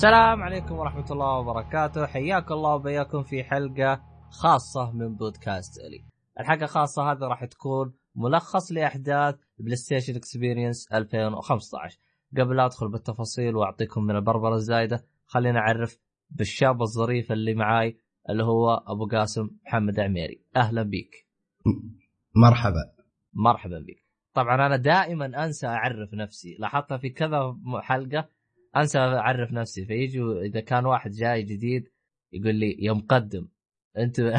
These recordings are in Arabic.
السلام عليكم ورحمة الله وبركاته. حياكم الله وبياكم في حلقة خاصة من بودكاست Oly. الحلقة الخاصة هذه راح تكون ملخص لأحداث PlayStation Experience 2015 قبل لا أدخل بالتفاصيل وأعطيكم من البربرة الزايدة خلينا أعرف بالشاب الظريف اللي معاي اللي هو أبو قاسم محمد عميري. أهلا بيك. مرحبا. مرحبا بك طبعا أنا دائما أنسى أعرف نفسي. لاحظتها في كذا حلقة أنسى أعرف نفسي. فيجي إذا كان واحد جاي جديد يقول لي يا مقدم أنت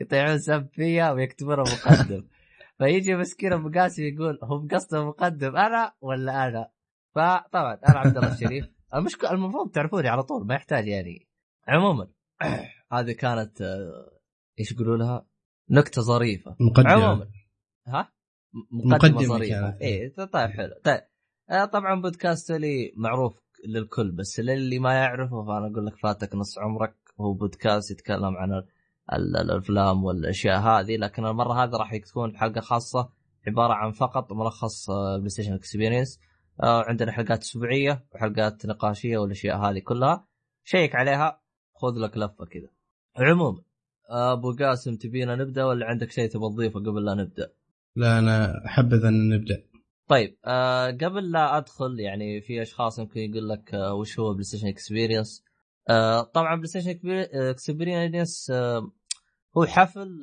يطيعون سب فيا ويكتبون مقدم. فيجي مسكين أبو قاسم يقول هم قصده مقدم أنا ولا أنا؟ فطبعا أنا عبد الله الشريف. المشكلة المفروض تعرفوني على طول ما يحتاج يعني. عموما هذه كانت آه، إيش يقولوا لها؟ نكتة ظريفة. مقدمة. عموما. ها؟ مقدمة, مقدمة ظريفة. إيه طيب حلو. طيب طبعا بودكاست Oly معروف للكل بس للي ما يعرفه فأنا أقول لك فاتك نص عمرك هو بودكاست يتكلم عن ال- ال- الأفلام والأشياء هذه لكن المرة هذه راح تكون حلقة خاصة عبارة عن فقط ملخص آه، PlayStation Experience. عندنا حلقات أسبوعية وحلقات نقاشية والأشياء هذه كلها. شيك عليها خذ لك لفة كذا. عموما آه، أبو قاسم تبينا نبدأ ولا عندك شيء تبغى تضيفه قبل لا نبدأ؟ لا أنا احبذ ان نبدأ. طيب آه قبل لا أدخل يعني في أشخاص يمكن يقول لك آه وش هو PlayStation Experience آه طبعا PlayStation Experience آه هو حفل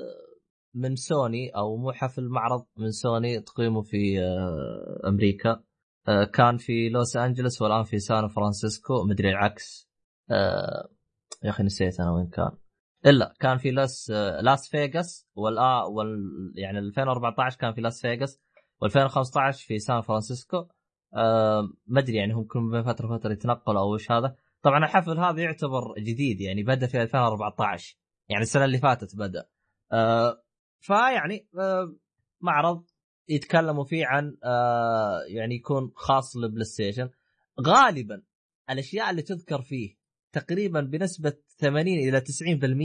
من سوني أو مو حفل معرض من سوني تقيمه في آه أمريكا. آه كان في لوس أنجلوس والآن في سان فرانسيسكو مدري العكس. آه يا أخي نسيت أنا وين كان. إلا كان في لاس آه لاس فيغاس والآ وال يعني 2014 كان في لاس فيغاس و2015 في سان فرانسيسكو. آه ما أدري يعني هم كلهم بين فترة فتره يتنقلوا أو إيش هذا. طبعا الحفل هذا يعتبر جديد يعني بدأ في 2014 يعني السنة اللي فاتت بدأ. آه فيعني آه معرض يتكلموا فيه عن آه يعني يكون خاص لل PlayStation غالبا الأشياء اللي تذكر فيه تقريبا بنسبة 80 إلى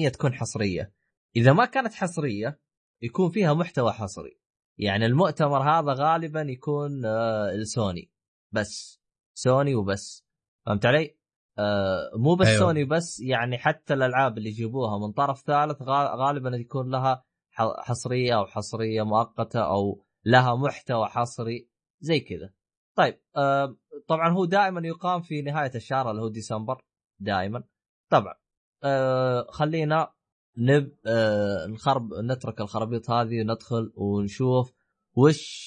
90% تكون حصرية. إذا ما كانت حصرية يكون فيها محتوى حصري. يعني المؤتمر هذا غالبا يكون آه السوني بس سوني وبس فهمت علي؟ آه مو بس أيوة. سوني بس يعني حتى الألعاب اللي يجيبوها من طرف ثالث غا- غالبا يكون لها حصرية أو حصرية مؤقتة أو لها محتوى حصري زي كذا. طيب آه طبعا هو دائما يقام في نهاية الشهر اللي هو ديسمبر دائما. طبعا آه خلينا نب آه نخرب نترك الخرابيط هذه وندخل ونشوف وش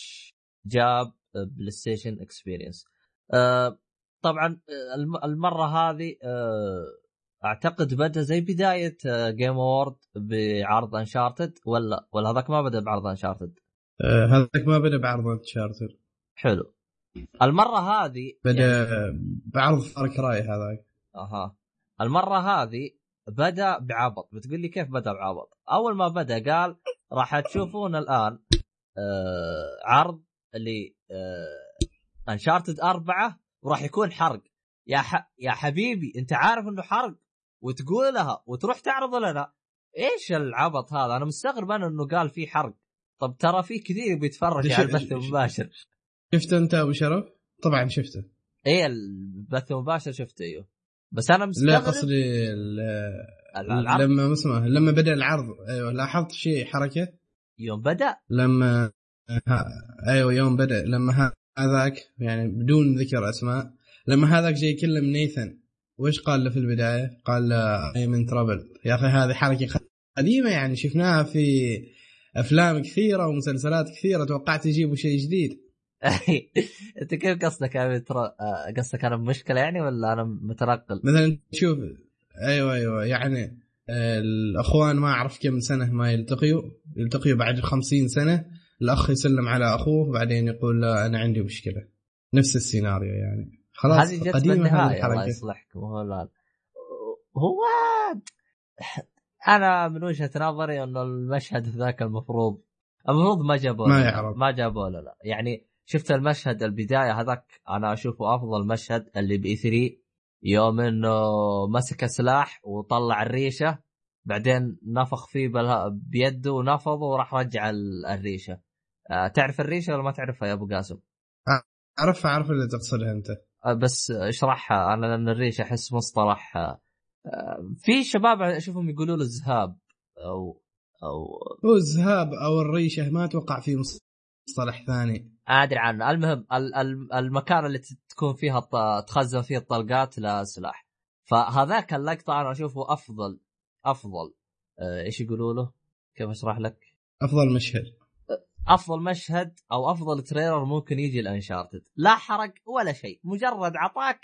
جاب PlayStation Experience. آه طبعا آه، الم- المرة هذه آه أعتقد بدأ زي بداية Game Awards بعرض Uncharted ولا ولا هذاك ما بدأ بعرض Uncharted آه هذاك ما بدأ بعرض Uncharted حلو. المرة هذه بدأ بعرض Far Cry هذاك. أها. المرة هذه بدا بعبط. بتقول لي كيف بدا بعبط؟ أول ما بدا قال راح تشوفون الآن آه عرض اللي آه Uncharted أربعة وراح يكون حرق. يا ح... يا حبيبي أنت عارف إنه حرق؟ وتقولها وتروح تعرض لنا إيش العبط هذا؟ أنا مستغرب أنا إنه قال في حرق. طب ترى في كثير بيتفرج على البث المباشر. شفته أنت أبو شرف؟ طبعا شفته. إيه البث المباشر شفته أيوه. بس أنا مستغرب. لا قصدي العرض. لما ما اسمه لما بدأ العرض أيوه لاحظت شيء حركة؟ يوم بدأ؟ لما أيوه يوم بدأ. لما هذاك يعني بدون ذكر أسماء لما هذاك جاي يكلم نيثن وش قال له في البداية؟ قال له اي من ترابل يا أخي هذه حركة قديمة يعني شفناها في أفلام كثيرة ومسلسلات كثيرة توقعت يجيبوا شيء جديد. أنت كيف قصدك يا ترى آه، قصدك أنا بمشكلة يعني ولا أنا متنقل؟ مثلا تشوف أيوه أيوه يعني آه، الأخوان ما أعرف كم سنة ما يلتقيوا يلتقيوا بعد خمسين سنة الأخ يسلم على أخوه بعدين يقول له أنا عندي مشكلة نفس السيناريو يعني خلاص هذه جت بالنهاية الله يصلحكم هو لا هو أنا من وجهة نظري إنه المشهد ذاك المفروض المفروض ما جابوه ما. يعرض. ما جابوه لا يعني شفت المشهد البداية هذاك؟ أنا أشوفه أفضل مشهد اللي باي 3 يوم إنه مسك سلاح وطلع الريشة بعدين نفخ فيه بيده ونفضه وراح رجع ال- الريشة. آه، تعرف الريشة ولا ما تعرفها يا أبو قاسم؟ اعرف أعرف اللي تقصدها أنت. آه، بس اشرحها أنا لأن الريش أحس مصطلح آه، في شباب أشوفهم يقولوا له الذهاب أو أو هو الذهاب أو الريشة ما أتوقع في مصطلح ثاني. أدري عنه. المهم ال- ال- المكان اللي تكون فيها تخزن فيه الطلقات لسلاح فهذاك اللقطة أنا أشوفه أفضل أفضل. آه، إيش يقولوا له؟ كيف أشرح لك؟ أفضل مشهد. أفضل مشهد أو أفضل تريلر ممكن يجي الانشارتد لا حرق ولا شيء. مجرد عطاك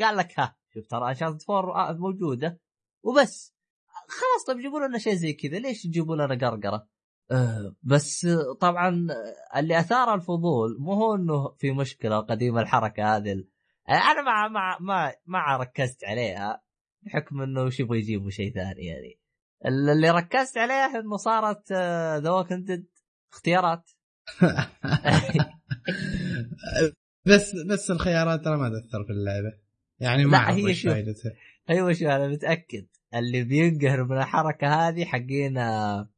قال لك ها شوف ترى أنشارتد 4 موجودة. وبس. خلاص طيب جيبوا لنا شيء زي كذا. ليش تجيبوا لنا قرقرة؟ أه بس آه، طبعا آه، اللي أثار الفضول مو هو إنه في مشكلة قديمه الحركة هذه أنا ما ما ما ما ركزت عليها بحكم إنه وش يبغوا يجيبوا شيء ثاني يعني. اللي ركزت عليه إنه صارت The Walking اختيارات؟ بس بس الخيارات ترى ما تأثر في اللعبة. يعني ما أعرف هي شوف. فائدتها أيوه شو أنا متأكد. اللي بينقهر من الحركة هذه حقين آه،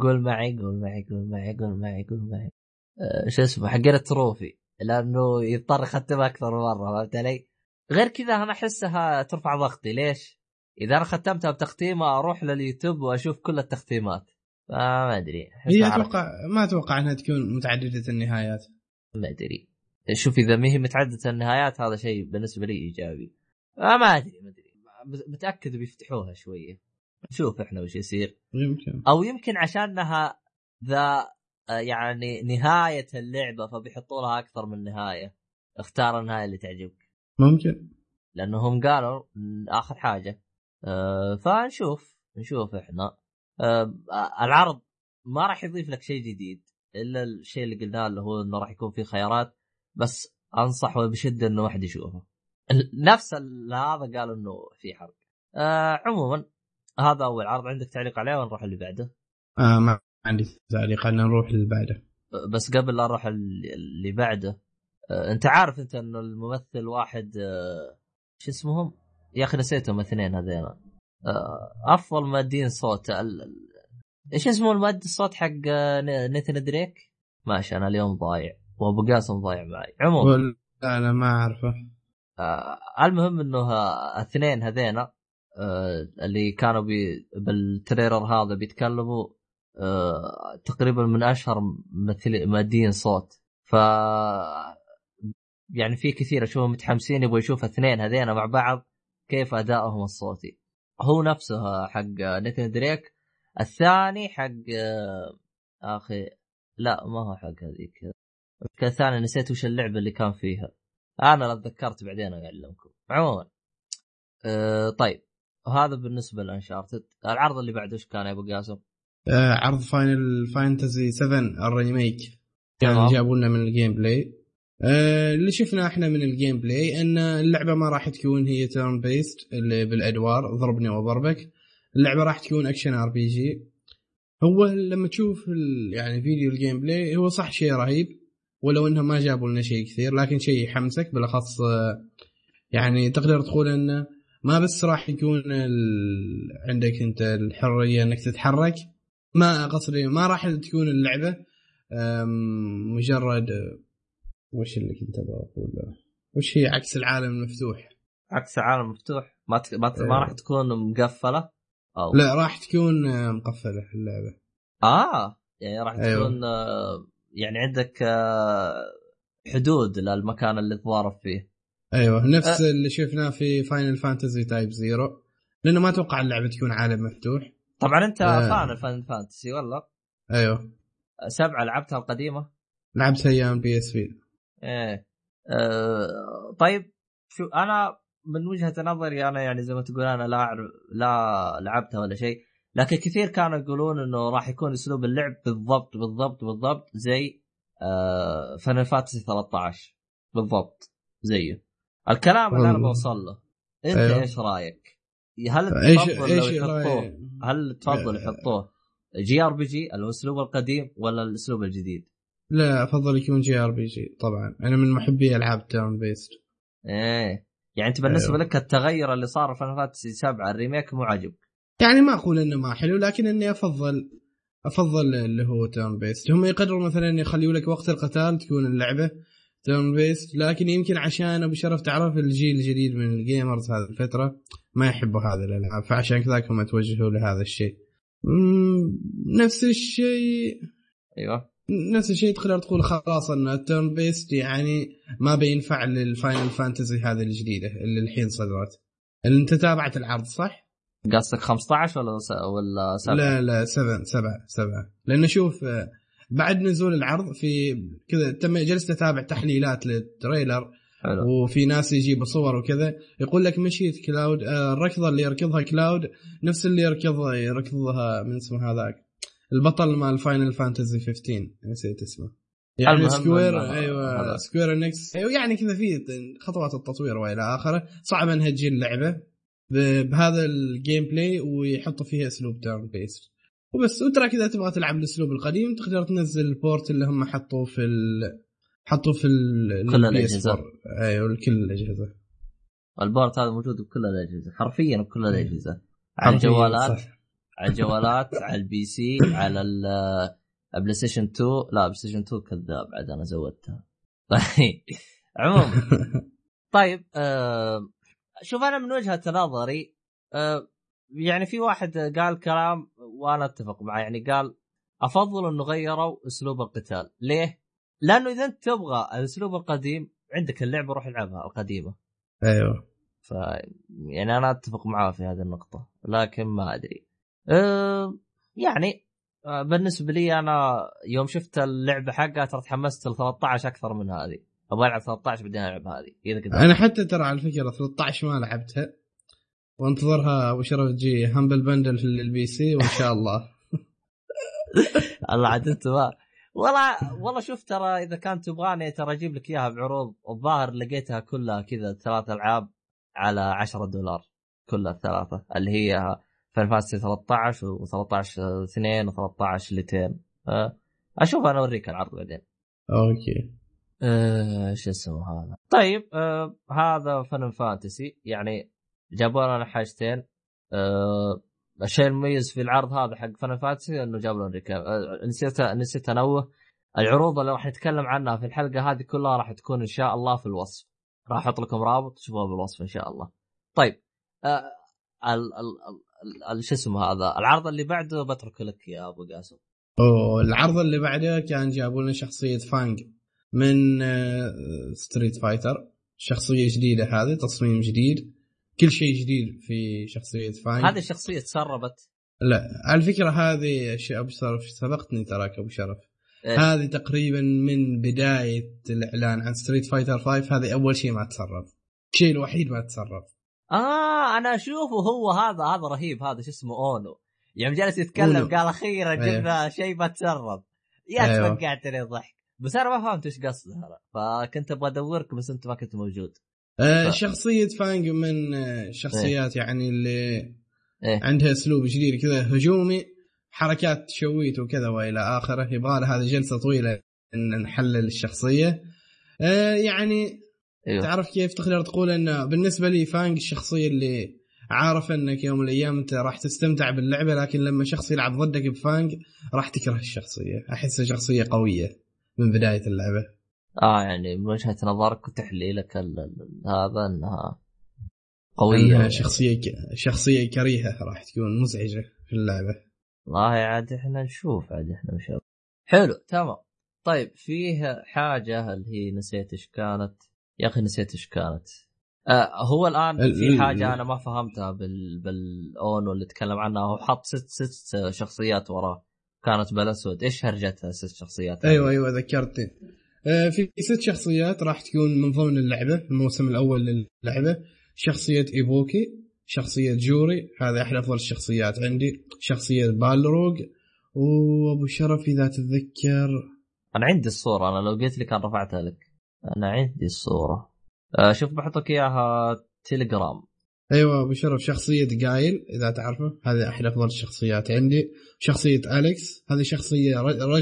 قول معي قول معي قول معي قول معي قول معي. آه، شو اسمه حقين ال trophy لأنه يضطر يختمها أكثر مرة فهمت علي؟ غير كذا أنا أحسها ترفع ضغطي. ليش؟ إذا أنا ختمتها بتختيمة أروح لليوتيوب وأشوف كل التختيمات. فما أدري. أحسها هي أتوقع ما أتوقع إنها تكون متعددة النهايات. ما أدري. شوف إذا ما هي متعددة النهايات هذا شيء بالنسبة لي إيجابي. آه ما أدري ما أدري. متاكد بيفتحوها شوية. نشوف إحنا وش يصير. يمكن. أو يمكن عشانها ذا آه، يعني نهاية اللعبة فبيحطوا لها أكثر من نهاية. اختار النهاية اللي تعجبك. ممكن. لأنهم قالوا م، آخر حاجة. آه، فنشوف نشوف إحنا. آه، العرض ما راح يضيف لك شيء جديد إلا الشيء اللي قلناه اللي هو إنه راح يكون فيه خيارات. بس انصح وبشده إنه واحد يشوفه نفس هذا قالوا إنه في حرق. آه عموما هذا أول عرض عندك تعليق عليه ونروح اللي بعده؟ آه ما عندي تعليق خلينا نروح اللي بعده. بس قبل لا نروح ال- اللي بعده آه أنت عارف أنت إنه الممثل واحد آه شو اسمهم؟ يا أخي نسيتهم الاثنين هذين آه افضل مؤديين صوت. ال- إيش اسمه المؤدي الصوت حق آه، Nathan Drake؟ ماشي أنا اليوم ضايع. وأبو قاسم ضايع معي. عموما. ولا لا ما أعرفه. آه المهم إنه آه، الاثنين هذينا اللي كانوا بي بال trailer هذا بيتكلموا آه تقريبا من أشهر ممثلي مادين صوت. ف يعني في كثير أشوفهم متحمسين يبغوا يشوف اثنين هذينا مع بعض كيف أدائهم الصوتي. هو نفسه حق نيثن دريك. الثاني حق آه، أخي لا ما هو حق هذيك. الثاني نسيت وش اللعبة اللي كان فيها. أنا لو تذكرت بعدين اعلمكم عموما أه طيب. وهذا بالنسبة ل Uncharted. العرض اللي بعده إيش كان يا أبو قاسم؟ آه عرض Final Fantasy 7 ال remake. تمام. جابوا لنا من ال gameplay آه اللي شفنا إحنا من ال gameplay إن اللعبة ما راح تكون هي turn-based اللي بالأدوار ضربني وضربك. اللعبة راح تكون action RPG هو لما تشوف يعني فيديو ال gameplay هو صح شيء رهيب ولو انهم ما جابوا لنا شيء كثير لكن شيء يحمسك بالأخص آه، يعني تقدر تقول انه ما بس راح يكون ال... عندك انت الحرية انك تتحرك. ما قصدي ما راح تكون اللعبة. مجرد وش اللي كنت أبغى أقوله؟ وش هي؟ عكس العالم المفتوح. عكس عالم مفتوح ما ت... ما, ت... ما إيه. راح تكون مقفلة؟ أو. لا راح تكون مقفلة اللعبة. آه يعني راح أيوة. تكون آه يعني عندك آه حدود للمكان اللي تضارب فيه. أيوه نفس أه. اللي شفناه في Final Fantasy Type-0 لأنه ما أتوقع اللعبة تكون عالم مفتوح. طبعا أنت آه. فان ال Final Fantasy ولا أيوه. سبعة لعبتها القديمة؟ لعبت أيام PSP إيه. آه طيب شو أنا من وجهة نظري أنا يعني زي ما تقول أنا لا اعرف لا لعبتها ولا شيء. لكن كثير كانوا يقولون إنه راح يكون أسلوب اللعب بالضبط بالضبط بالضبط زي آه Final Fantasy 13 بالضبط زيه. الكلام اللي أنا. بوصل له أنت أيوه. إيش رأيك؟ هل تفضل لو إيش يحطوه هل تفضل يحطوه JRPG الأسلوب القديم ولا الأسلوب الجديد؟ لا أفضل يكون JRPG طبعا أنا من محبي ألعاب turn-based إيه يعني أنت بالنسبة أيوه. لك التغير اللي صار في Final Fantasy 7 ال remake مو عاجبك يعني ما أقول إنه ما حلو لكن إني افضل أفضل اللي هو turn-based هم يقدروا مثلا يخليوا لك وقت القتال تكون اللعبة turn-based لكن يمكن عشان أبو شرف تعرف الجيل الجديد من ال gamers هذه الفترة ما يحبوا هذه الألعاب. فعشان كذا هم توجهوا لهذا الشيء. نفس الشيء. أيوه. نفس الشيء تقدر تقول خلاص إن ال turn-based يعني ما بينفع لل Final Fantasy هذه الجديدة اللي الحين صدرت. أنت تابعت العرض صح؟ قصدك 15 ولا س... ولا 7 لا لا سبعة سبعة سبعة. لأنه شوف بعد نزول العرض في كذا تم جلست أتابع تحليلات لل trailer حلو. وفي ناس يجيبوا صور وكذا. يقول لك مشيت كلاود آه، الركضة اللي يركضها كلاود نفس اللي يركضها يركضها من اسمه هذاك البطل مال Final Fantasy 15 نسيت اسمه. يعني Square أيوه. Square Enix أيوه يعني كذا في خطوات التطوير وإلى آخره. صعب أنها تجي اللعبة بهذا ال gameplay ويحطوا فيها اسلوب turn-based وبس وتراك اذا تبغى تلعب الأسلوب القديم تقدر تنزل ال port اللي هم حطوه في ال... حطوه في ال... كل ال الأجهزة. PS4. أيوه كل الأجهزة. ال port هذا موجود بكل الأجهزة حرفيا بكل الأجهزة. على الجوالات صح. على الجوالات على ال PC على ال- ال PlayStation 2 لا PlayStation 2 كذاب عاد أنا زودتها. طيب. عموما. طيب آه شوف أنا من وجهة نظري آه يعني في واحد قال كلام وأنا اتفق معه. يعني قال أفضل أنه غيروا أسلوب القتال. ليه؟ لأنه إذا أنت تبغى الأسلوب القديم عندك اللعبة روح العبها القديمة. أيوه. ف يعني أنا أتفق معاه في هذه النقطة لكن ما أدري. أه يعني آه، بالنسبة لي أنا يوم شفت اللعبة حقها ترى تحمست ل 13 أكثر من هذه. أبغى ألعب 13 بعدين ألعب هذه. إذا كذا أنا حتى ترى على فكرة 13 ما لعبتها. وانتظرها أبو شرف تجي Humble Bundle في ال PC وإن شاء الله. الله عاد أنت ما والله والله شوف ترى إذا كان تبغاني ترى أجيب لك إياها بعروض. الظاهر لقيتها كلها كذا ثلاث ألعاب على 10 دولار. كلها الثلاثة. اللي هي Final Fantasy 13 و13 2 و13 200 أشوف أنا أوريك العرض بعدين. أوكي. آه، شو اسمه هذا؟ طيب آه هذا Final Fantasy يعني جابوا لنا حاجتين آه الشيء المميز في العرض هذا حق Final Fantasy إنه جابوا لنا recap آه نسيت نسيت أنوه. العروض اللي راح نتكلم عنها في الحلقة هذه كلها راح تكون إن شاء الله في الوصف. راح أحط لكم رابط تشوفوها بالوصف إن شاء الله. طيب آه ال- شو اسمه هذا؟ العرض اللي بعده بترك لك يا أبو قاسم. والعرض اللي بعده كان جابوا لنا شخصية فانج من آه، Street Fighter شخصية جديدة هذه تصميم جديد. كل شيء جديد في شخصية فانج هذه الشخصية تسربت. لا على فكرة هذه شيء أبو شرف سبقتني تراك أبو شرف. إيه. هذه تقريبا من بداية الإعلان عن Street Fighter 5 هذه أول شيء ما تسرب. الشيء الوحيد ما تسرب. آه أنا أشوفه هو هذا هذا رهيب هذا شو اسمه أونو. يوم جالس يتكلم أونو. قال أخيرا جبنا شيء ما تسرب. يا أيوه. توقعتني ضحك. بس أنا ما فهمت إيش قصده فكنت أبغى ادورك بس انت ما كنت موجود. آه شخصية فانج من آه، الشخصيات يعني اللي إيه. عندها أسلوب جديد كذا هجومي حركات شويت وكذا وإلى آخره. يبغى لها هذه جلسة طويلة إن نحلل الشخصية. آه يعني أيوه. تعرف كيف تقدر تقول انه بالنسبة لي فانج الشخصية اللي عارف إنك يوم من الأيام أنت راح تستمتع باللعبة لكن لما شخص يلعب ضدك بفانج راح تكره الشخصية. أحسها شخصية قوية من بداية اللعبة. آه يعني من وجهة نظرك وتحليلك هذا إنها قوية. يعني. شخصية ك... شخصية كريهة راح تكون مزعجة في اللعبة. والله عاد إحنا نشوف عاد إحنا نشوف حلو تمام. طيب فيه حاجة اللي هي نسيت إيش كانت؟ يا أخي نسيت إيش كانت. آه هو الآن ال- في حاجة أنا ما فهمتها بال بالاونو اللي تكلم عنها. هو حط ست ست شخصيات وراه. كانت بالأسود. إيش هرجتها ست شخصيات؟ أيوه أيوه ذكرتني. في ست شخصيات راح تكون من ضمن اللعبة الموسم الأول للعبة. شخصية إيبوكي شخصية جوري هذا أحد أفضل الشخصيات عندي. شخصية بالروج وأبو شرف إذا تتذكر أنا عندي الصورة أنا لو قلت لي كان رفعتها لك. أنا عندي الصورة. آه شوف بحط لك إياها تليجرام. أيوه أبو شرف. شخصية جايل إذا تعرفه. هذا أحد أفضل الشخصيات عندي. شخصية أليكس هذه شخصية ر-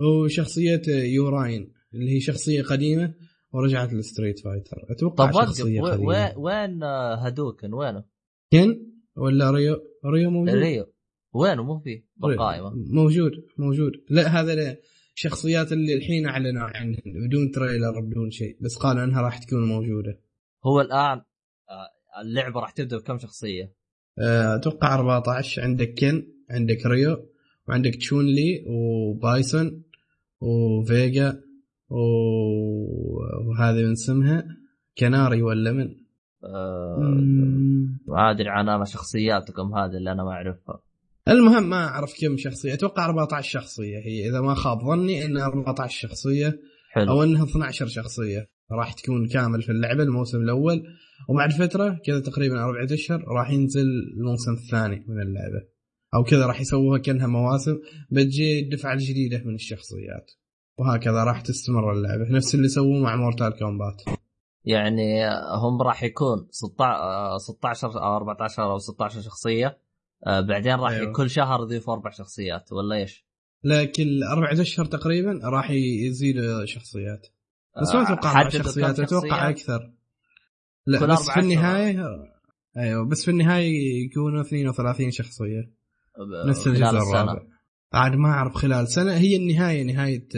رجعت وشخصيه يوراين اللي هي شخصية قديمة ورجعت لل Street Fighter. أتوقع طب شخصية وين قديمة. وين, وين هادوكن وينه؟ كن ولا ريو ريو موجود؟ ريو. وينه؟ مو فيه بالقائمه موجود موجود. لا هذا لا. الشخصيات اللي الحين أعلنوا عنها بدون trailer بدون شيء. بس قالوا إنها راح تكون موجودة. هو الآن آه، اللعبة راح تبدأ بكم شخصية؟ آه، أتوقع 14 عندك كن عندك ريو وعندك تشون لي وبايسون. وفيجا وهذه من اسمها كناري ولا من؟ آه أدري عن أنا شخصياتكم هذه اللي أنا ما أعرفها. المهم ما أعرف كم شخصية أتوقع 14 شخصية هي. إذا ما خاب ظني انها 14 شخصية حلو. أو انها 12 شخصية راح تكون كامل في اللعبة الموسم الأول. وبعد فترة كذا تقريبا أربعة أشهر راح ينزل الموسم الثاني من اللعبة. أو كذا راح يسووها كأنها مواسم بتجي الدفعه الجديده من الشخصيات وهكذا راح تستمر اللعبة نفس اللي سووه مع مورتال كومبات يعني هم راح يكون 16 16 أو 14 أو 16 شخصية آه، بعدين راح أيوه. كل شهر يضيفوا أربع شخصيات ولا إيش؟ لا كل أربعة أشهر تقريبا راح يزيد شخصيات بس ما آه، أتوقع أربع شخصيات أتوقع؟ أكثر لا بس في. النهاية أيوه بس في النهاية يكونوا 32 شخصية نفس الجزء. الرابع. عاد ما أعرف خلال سنة هي النهاية نهاية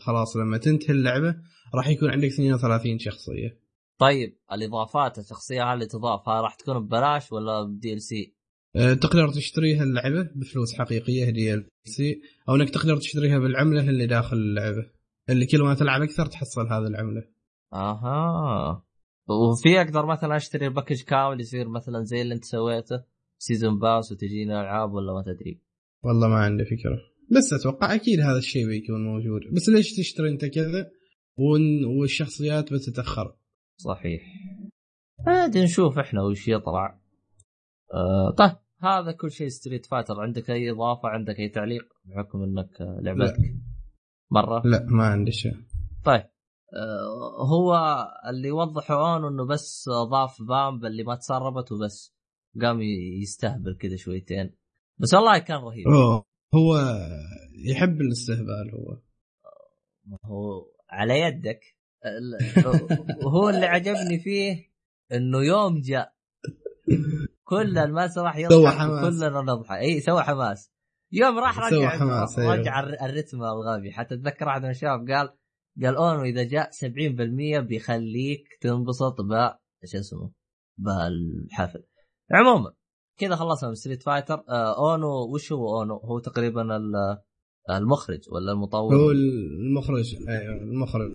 خلاص لما تنتهي اللعبة راح يكون عندك 32 شخصية. طيب الإضافات الشخصية اللي تضاف ها راح تكون ببلاش ولا ب DLC؟ تقدر تشتريها اللعبة بفلوس حقيقية DLC أو إنك تقدر تشتريها بالعملة اللي داخل اللعبة. اللي كل ما تلعب أكثر تحصل هذه العملة. أها. وفي أقدر مثلا أشتري ال package كامل يصير مثلا زي اللي أنت سويته؟ season pass وتجينا ألعاب ولا ما تدري؟ والله ما عندي فكرة. بس أتوقع أكيد هذا الشيء بيكون موجود. بس ليش تشتري أنت كذا؟ ون- والشخصيات بتتأخر. صحيح. عاد نشوف إحنا وش يطلع. آه طيب هذا كل شيء Street Fighter عندك أي إضافة؟ عندك أي تعليق؟ بحكم إنك لعبتك مرة؟ لا ما عندي شيء. طيب آه هو اللي وضحوا اون إنه بس ضاف بامب اللي ما تسربت وبس. قام يستهبل كذا شويتين. بس والله كان رهيب. أوه. هو يحب الاستهبال هو. هو على يدك. هو اللي عجبني فيه إنه يوم جاء. كل سوى يضحك. كلنا نضحك. إي سوى حماس. يوم راح رجع حماس، أيوه. رجع الر- الرتم الغبي. حتى أتذكر واحد من الشباب قال قال أونو إذا جاء 70% بيخليك تنبسط ب إيش اسمه؟ بالحفل. عموما. كذا خلصنا من Street Fighter آه أونو وش هو أونو؟ هو تقريبا ال- المخرج ولا المطور؟ هو المخرج أيوه المخرج.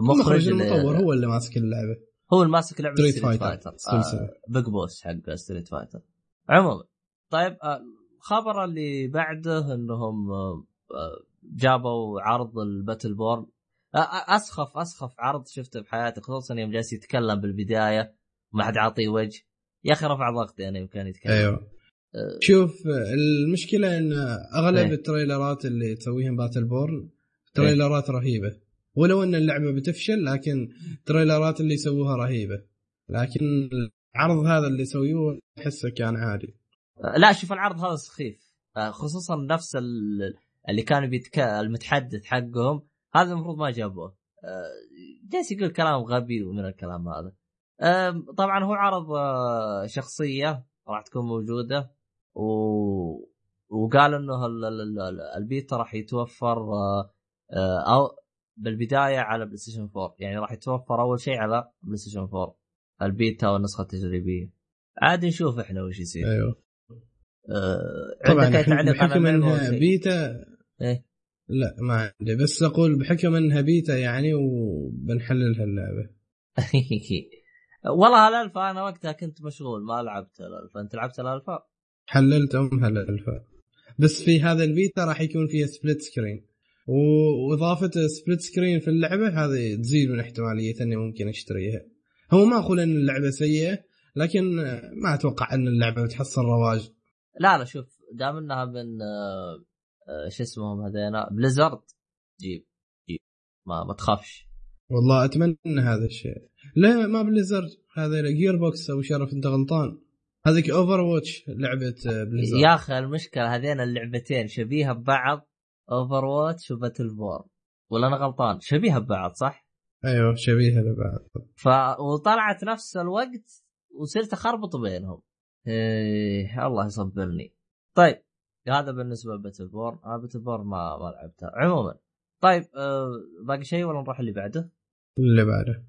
المخرج اللي- المطور هو اللي ماسك اللعبة. هو الماسك لعبة Street Street Fighter Fighter آه big boss حق Street Fighter عموما. طيب آه الخبر اللي بعده إنهم آه آه، جابوا عرض ال Battleborn. أسخف أسخف عرض شفته بحياتي خصوصا يوم جالس يتكلم بالبداية. ما حد عاطيه وجه. يا أخي رفع ضغطي أنا يوم كان يتكلم. أيوه. آه، شوف المشكلة إن أغلب إيه. ال trailerات اللي تسويهم Battleborn trailerات رهيبة. ولو إن اللعبة بتفشل لكن ال trailerات اللي يسووها رهيبة. لكن العرض هذا اللي سووه أحسه كان عادي. لا شوف العرض هذا سخيف. آه، خصوصا نفس ال- اللي كانوا بيتك... المتحدث حقهم. هذا المفروض ما جابوه. آه، جالس يقول كلام غبي ومن الكلام هذا. طبعا هو عرض آه، شخصية راح تكون موجودة و... وقال إنه ال- ال- ال- البيتا راح يتوفر آه، آه، أو بالبداية على PlayStation 4 يعني راح يتوفر أول شيء على PlayStation 4 البيتا والنسخة التجريبية. عاد نشوف إحنا وش يصير. أيوه. آه، طبعا بحكم إنها؟ بيتا إيه؟ لا ما عندي. بس أقول بحكم إنها بيتا يعني وبنحللها اللعبة. والله الالفا أنا وقتها كنت مشغول ما لعبت الالفا أنت لعبت الالفا؟ حللت امها الالفا بس في هذا البيتا راح يكون فيها split screen وإضافة split screen في اللعبة هذه تزيد من احتمالية إني ممكن أشتريها. هو ما أقول إن اللعبة سيئة لكن ما أتوقع إن اللعبة بتحصل رواج. لا لا شوف دام إنها من آه، شو اسمهم هذينا؟ Blizzard جيب جيب. ما ما تخافش. والله أتمنى هذا الشيء. لا ما Blizzard. هذا Gearbox أو شرف أنت غلطان. هذيك Overwatch لعبه Blizzard. يا أخي المشكلة هذين اللعبتين شبيهه ببعض. Overwatch و Battleborn ولا أنا غلطان؟ شبيهه ببعض صح؟ أيوه شبيهه لبعض ف وطلعت نفس الوقت وصرت أخربط بينهم. إيه الله يصبرني. طيب هذا بالنسبة ل Battleborn أنا Battleborn ما ما لعبتها. عموما طيب آه باقي شيء ولا نروح اللي بعده؟ اللي بعده.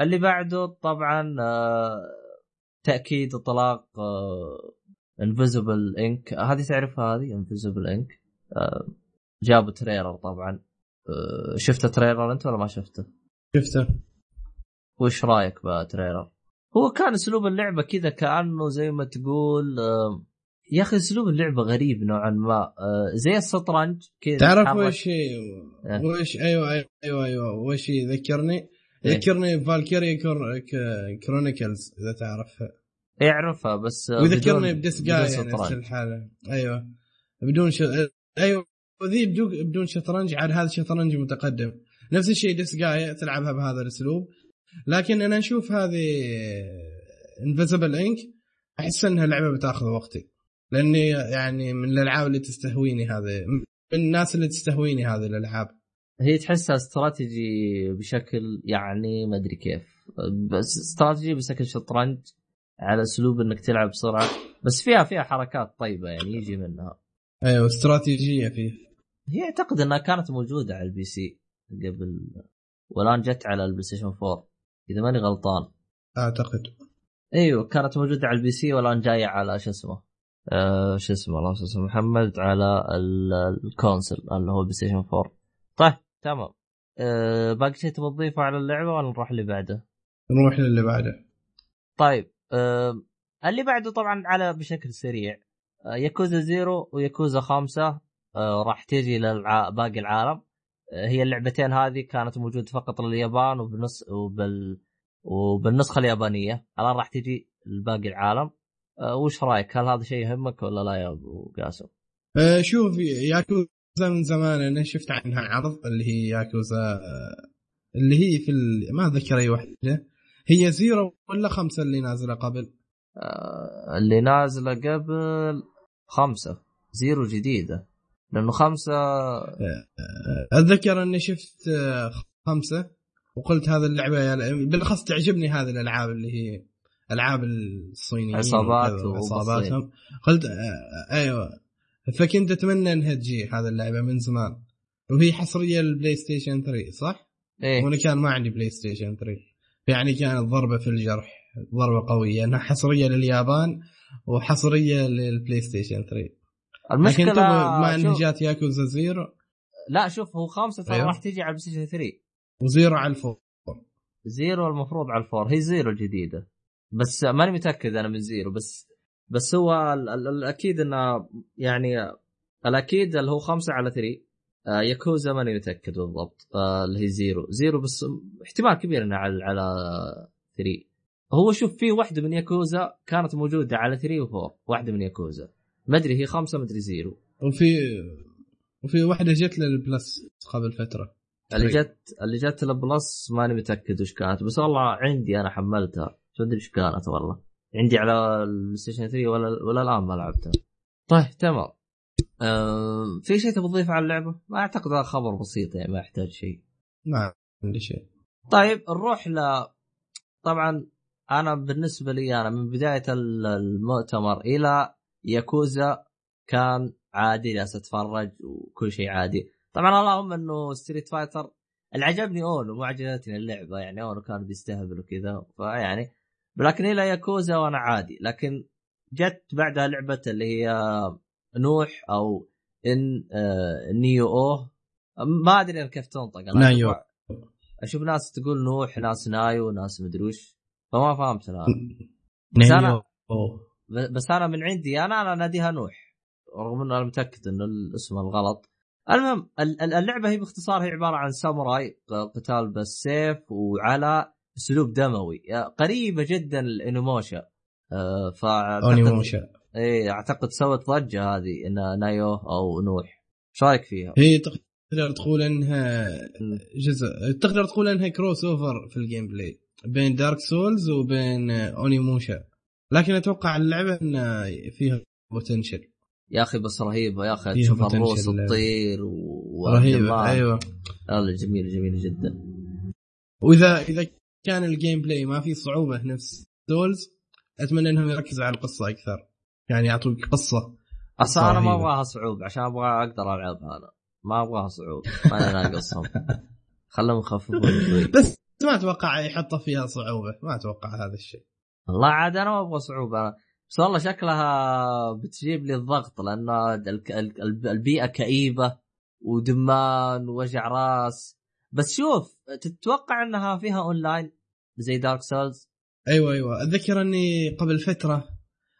اللي بعده طبعا آه تأكيد اطلاق Invisible, Inc هذه تعرفها هذه Invisible, Inc آه جابوا trailer طبعا آه شفت trailer أنت ولا ما شفته؟ شفته وش رأيك ب trailer؟ هو كان أسلوب اللعبة كذا كأنه زي ما تقول يا أخي أسلوب اللعبة غريب نوعا ما زي الشطرنج كذا تعرف. وش. وش أيوه أيوه أيوه, أيوة. وش يذكرني؟ إيه. يذكرني Valkyria Chro... Ch- Chronicles إذا تعرفها يعرفها بس آه، ويذكرني ب Disgaea يعني نفس. الحاله أيوه. بدون ش... أيوه وذي بدون بدون شطرنج عاد هذا شطرنج متقدم. نفس الشيء Disgaea تلعبها بهذا الأسلوب. لكن أنا أشوف هذه Invisible, Inc أحس إنها لعبة بتاخذ وقتي. لأني يعني من الألعاب اللي تستهويني هذه من الناس اللي تستهويني هذه الألعاب. هي تحسها استراتيجي بشكل يعني ما أدري كيف. بس استراتيجي بشكل شطرنج على أسلوب إنك تلعب بسرعة. بس فيها فيها حركات طيبة يعني يجي منها. أيوه استراتيجية فيه. هي أعتقد إنها كانت موجودة على ال PC قبل والآن جت على ال PlayStation 4 إذا ماني غلطان. أعتقد. أيوه كانت موجودة على ال PC والآن جاية على شو اسمه؟ آه شو اسمه الله اسمه محمد على ال- ال console اللي هو ال PlayStation 4 طيب. تمام. آه باقي شيء تبغى تضيفه على اللعبة ولا نروح اللي بعده؟ نروح للي بعده. طيب آه اللي بعده طبعا على بشكل سريع. آه Yakuza Zero و Yakuza خمسة آه راح تيجي لباقي العالم. آه هي اللعبتين هذه كانت موجودة فقط لليابان وبنص وبال وبالنسخة اليابانية. الآن راح تجي لباقي العالم. آه وش رأيك؟ هل هذا شيء يهمك ولا لا يا أبو قاسم؟ أه شوف ياكوزا من زمان أنا شفت عنها عرض اللي هي ياكوزا آه، اللي هي في ال... ما أتذكر أي واحدة. هي Zero ولا خمسة اللي نازلة قبل؟ آه اللي نازلة قبل خمسة. Zero جديدة. لأنه خمسة أه، أتذكر إني شفت آه، خمسة وقلت هذه اللعبة يا بالأخص تعجبني هذه الألعاب اللي هي ألعاب الصينيين عصابات وكذا، وبالصين. عصاباتهم. قلت آه، أيوه. فكنت أتمنى إنها تجي هذه اللعبة من زمان. وهي حصرية لل PlayStation 3 صح؟ إيه. وأنا كان ما عندي PlayStation 3 يعني كانت ضربة في الجرح ضربة قوية إنها حصرية لليابان وحصرية لل PlayStation 3 لكن المشكلة طبعا مع شوف- جات Yakuza Zero. لا شوف هو خمسة ترى أيوه. راح تيجي على ال PlayStation 3 و Zero على ال four. Zero المفروض على ال four هي Zero الجديدة. بس ماني متأكد أنا من Zero بس بس هو ال- ال- الأكيد إنه يعني الأكيد اللي هو خمسة على 3 آه ياكوزا ماني متأكد بالضبط آه اللي هي Zero. Zero بس احتمال كبير إنها على على 3 هو شوف في واحدة من ياكوزا كانت موجودة على 3 و4 واحدة من ياكوزا. ما أدري هي خمسة ما أدري Zero. وفي وفي واحدة جت لل Plus قبل فترة. اللي. جت اللي جت ال Plus ماني متأكد وش كانت بس والله عندي أنا حملتها. شو أدري إيش كانت والله. عندي على ال PlayStation 3 ولا ولا الآن ما لعبتها طيب تمام أه في شيء تبغى تضيفه على اللعبة؟ ما أعتقد هذا خبر بسيط يعني ما يحتاج شيء. ما عندي شيء طيب نروح ل طبعا أنا بالنسبة لي أنا من بداية ال- المؤتمر إلى ياكوزا كان عادي جالس أتفرج وكل شيء عادي طبعا اللهم إنه Street Fighter اللي عجبني اونو مو عجبتني اللعبه يعني اونو كان بيستهبل وكذا فيعني لكن إلى ياكوزا وأنا عادي. لكن جت بعدها لعبة اللي هي نوح أو إن آه Nioh أو ما أدري كيف تنطق. نايو. أشوف ناس تقول نوح ناس نايو ناس مدري وش. فما فهمت أنا. بس. ب- بس أنا من عندي أنا أنا ناديها نوح. رغم إنه أنا متأكد إن الاسم الغلط. المهم ال- ال- اللعبة هي باختصار هي عبارة عن ساموراي قتال بالسيف وعلى أسلوب دموي. قريبة جدا الانيموشا آه، فأعتقد إيه أعتقد سوت ضجة هذه إن نايو أو نوح. إيش رأيك فيها؟ هي تقدر تقول إنها. جزء تقدر تقول إنها crossover في ال gameplay بين Dark Souls وبين Onimusha. لكن أتوقع اللعبة إن فيها potential يا أخي بس رهيبة. يا أخي تشوف. الروس تطير و... رهيبة. أيوه. والله جميله جميله جدا. وإذا إذا كان ال gameplay ما في صعوبة نفس Souls أتمنى إنهم يركزوا على القصة أكثر. يعني يعطوك قصة أصلا أنا ما. أبغاها صعوبة عشان أبغى أقدر العبها أنا ما أبغاها صعوبة. ما ناقصهم. خلهم يخففون شوي. بس ما أتوقع يحطوا فيها صعوبة. ما أتوقع هذا الشيء. والله عاد أنا ما أبغى صعوبة. بس والله شكلها بتجيب لي الضغط لأنه البيئة كئيبة ودمان ووجع راس. بس شوف تتوقع إنها فيها اونلاين زي دارك سولز أيوه أيوه. أتذكر أني قبل فترة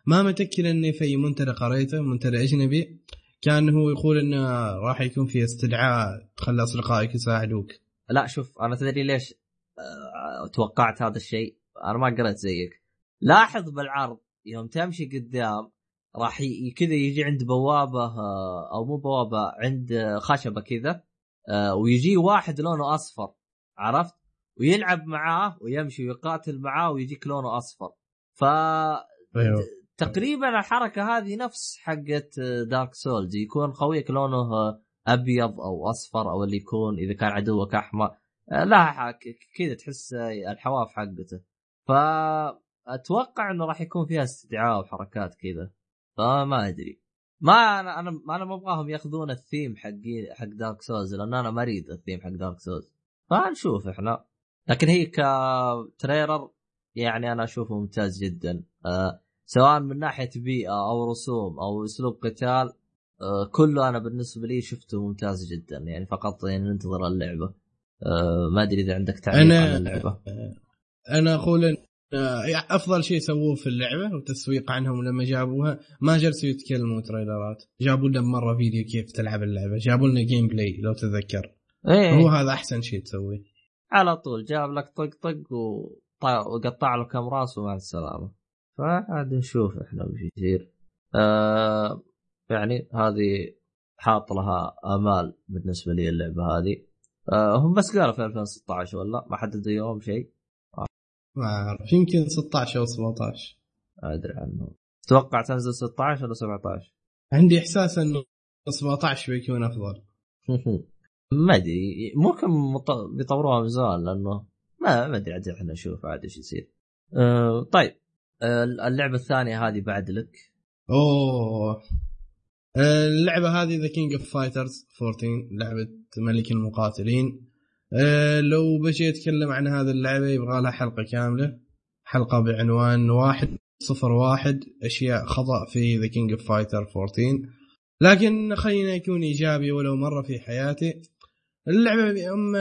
ما متذكر أني في منتدى قريته منتدى أجنبي كان هو يقول إنه راح يكون في استدعاء تخلي أصدقائك يساعدوك. لا شوف أنا تدري ليش؟ آه، توقعت هذا الشيء. أنا ما قريت زيك. لاحظ بالعرض يوم تمشي قدام راح كذا يجي عند بوابة آه، أو مو بوابة عند خشبة كذا آه، ويجي واحد لونه أصفر عرفت؟ ويلعب معاه ويمشي ويقاتل معاه ويجيك لونه أصفر. ف أيوه. تقريبا الحركة هذه نفس حقت دارك سولز يكون خويك لونه أبيض أو أصفر أو اللي يكون إذا كان عدوك أحمر. لا كذا تحس الحواف حقته. فاتوقع إنه راح يكون فيها استدعاء وحركات كذا. فما أدري. ما أنا أنا أنا ما أبغاهم يأخذون الثيم حق حق Dark Souls لأن أنا ما اريد الثيم حق Dark Souls فنشوف إحنا. لكن هي ك trailer يعني أنا أشوفه ممتاز جدا. أه سواء من ناحية بيئة أو رسوم أو أسلوب قتال أه كله أنا بالنسبة لي شفته ممتاز جدا. يعني فقط يعني ننتظر اللعبة. أه ما أدري إذا عندك تعليق أنا على اللعبة. أنا أقول أفضل شيء سووه في اللعبة وتسويق عنهم لما جابوها ما جلسوا يتكلموا trailer ات جابوا لنا مرة فيديو كيف تلعب اللعبة. جابوا لنا gameplay لو تتذكر. إيه. هو هذا أحسن شيء تسويه. على طول جاب لك طق طق وقطع له كم راس ومع السلامه فعاد نشوف إحنا وش يصير. آه يعني هذه حاط لها آمال بالنسبة لي اللعبة هذه. آه هم بس قالوا في 2016 ولا ما حددوا يوم شيء. ما أعرف يمكن 16 أو 17 أدري عنه. تتوقع تنزل 16 ولا 17 عندي إحساس إنه 17 بيكون أفضل. ما أدري ممكن بيطوروها من زمان لأنه ما ما أدري عاد إحنا نشوف عاد إيش يصير. أه طيب أه اللعبة الثانية هذه بعد لك. أوه. اللعبة هذه The King of Fighters 14 لعبة ملك المقاتلين. أه لو بجي اتكلم عن هذه اللعبة يبغى لها حلقة كاملة. حلقة بعنوان واحد صفر واحد أشياء خطأ في The King of Fighter 14 لكن خلينا يكون إيجابي ولو مرة في حياتي. اللعبة هم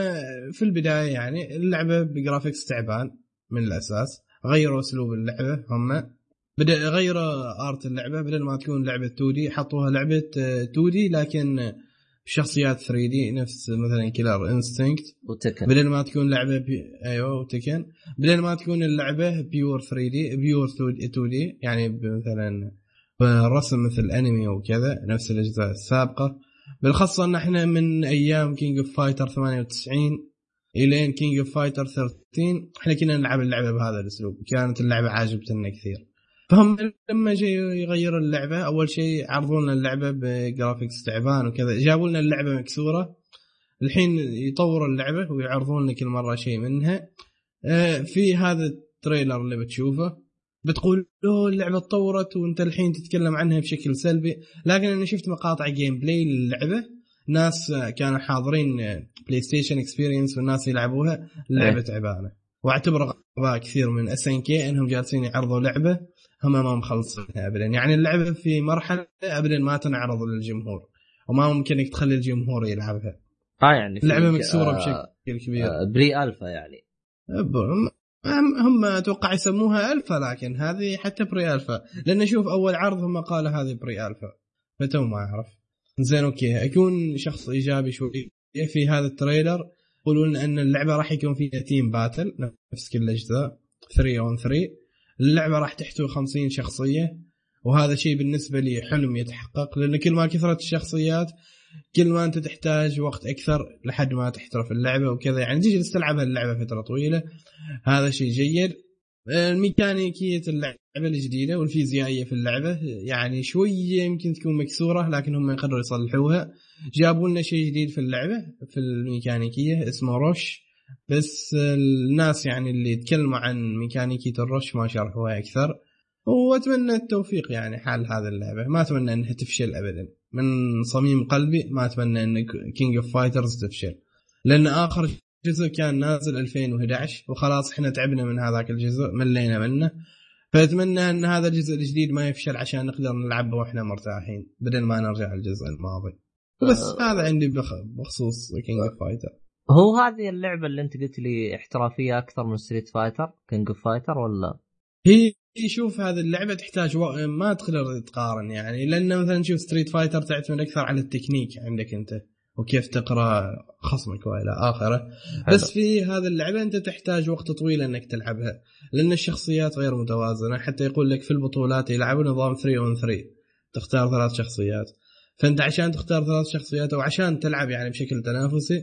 في البداية يعني اللعبة ب graphics تعبان من الأساس. غيروا أسلوب اللعبة هم. بدا غيروا art اللعبة. بدل ما تكون لعبة 2D حطوها لعبة 2D لكن شخصيات 3D نفس مثلا Killer Instinct و Tekken بدل ما تكون لعبة بي... أيوه و Tekken بدل ما تكون اللعبة pure 3D pure 2D يعني مثلا رسم مثل انمي وكذا نفس الأجزاء السابقة. بالاخص ان إحنا من أيام King of Fighter 98 إلين King of Fighter 13 إحنا كنا نلعب اللعبة بهذا الأسلوب كانت اللعبة عاجبتنا كثير. فهم لما جاي يغيروا اللعبة أول شيء عرضوا لنا اللعبة ب graphics تعبان وكذا جابوا لنا اللعبة مكسورة الحين يطوروا اللعبة ويعرضون لك كل مرة شيء منها. آه، في هذا ال trailer اللي بتشوفه بتقول له اللعبة تطورت وأنت الحين تتكلم عنها بشكل سلبي. لكن أنا شفت مقاطع gameplay للعبة ناس كانوا حاضرين PlayStation Experience والناس يلعبوها اللعبة تعبانه واعتبر غباء كثير من SNK إنهم جالسين يعرضوا لعبة هم ما مخلصينها ابدا. يعني اللعبة في مرحلة ابدا ما تنعرض للجمهور وما ممكن إنك تخلي الجمهور يلعبها. آه يعني اللعبة مكسورة آه بشكل كبير. آه pre alpha يعني. هم أتوقع يسموها ألفا لكن هذه حتى pre alpha لأن شوف أول عرض هم قالوا هذه pre alpha فتو ما أعرف. زين okay. اكون شخص إيجابي شوي في هذا ال trailer. يقولون أن اللعبة راح يكون فيها team battle نفس كل الأجزاء. 3 on 3 اللعبة راح تحتوي 50 شخصية وهذا شيء بالنسبة لي حلم يتحقق لأن كل ما كثرت الشخصيات كل ما أنت تحتاج وقت أكثر لحد ما تحترف اللعبة وكذا. يعني تجلس تلعب اللعبة فترة طويلة هذا شيء جيد. الميكانيكية اللعبة الجديدة والفيزيائية في اللعبة يعني شوية يمكن تكون مكسورة لكن هم يقدروا يصلحوها. جابوا لنا شيء جديد في اللعبة في الميكانيكية اسمه روش. بس الناس يعني اللي يتكلموا عن ميكانيكية الروش ما شرحوها أكثر. واتمنى التوفيق يعني حال هذه اللعبة. ما أتمنى إنها تفشل ابدا. من صميم قلبي ما أتمنى إن King of Fighters تفشل. لأن آخر جزء كان نازل 2011 وخلاص إحنا تعبنا من هذاك الجزء ملينا منه. فأتمنى إن هذا الجزء الجديد ما يفشل عشان نقدر نلعبه وإحنا مرتاحين بدل ما نرجع الجزء الماضي. بس أه. هذا عندي بخصوص كينج اوف فايتر هو هذه اللعبة اللي أنت قلت لي احترافية أكثر من Street Fighter King of Fighter ولا؟ هي شوف هذه اللعبة تحتاج و... ما تقدر تقارن يعني لأن مثلا شوف Street Fighter تعتمد أكثر على التكنيك عندك أنت وكيف تقرأ خصمك وإلى آخره. بس في هذه اللعبة أنت تحتاج وقت طويل إنك تلعبها لأن الشخصيات غير متوازنة. حتى يقول لك في البطولات يلعبوا نظام 3 on 3 تختار ثلاث شخصيات. فأنت عشان تختار ثلاث شخصيات أو عشان تلعب يعني بشكل تنافسي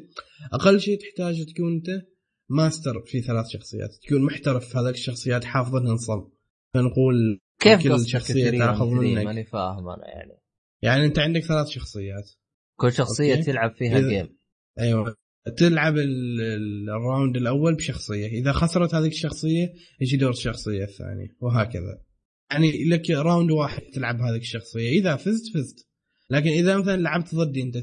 أقل شيء تحتاج تكون أنت ماستر في ثلاث شخصيات تكون محترف في هذاك الشخصيات حافظها صم. فنقول كيف كل شخصية تاخذ منك. ماني فاهم أنا يعني. يعني أنت عندك ثلاث شخصيات. كل شخصية okay. تلعب فيها إذا... game أيوه. تلعب ال round الأول بشخصية. إذا خسرت هذه الشخصية يجي دور الشخصية الثانية؟ وهكذا. يعني لك round واحد تلعب هذه الشخصية. إذا فزت فزت. لكن إذا مثلا لعبت ضدي أنت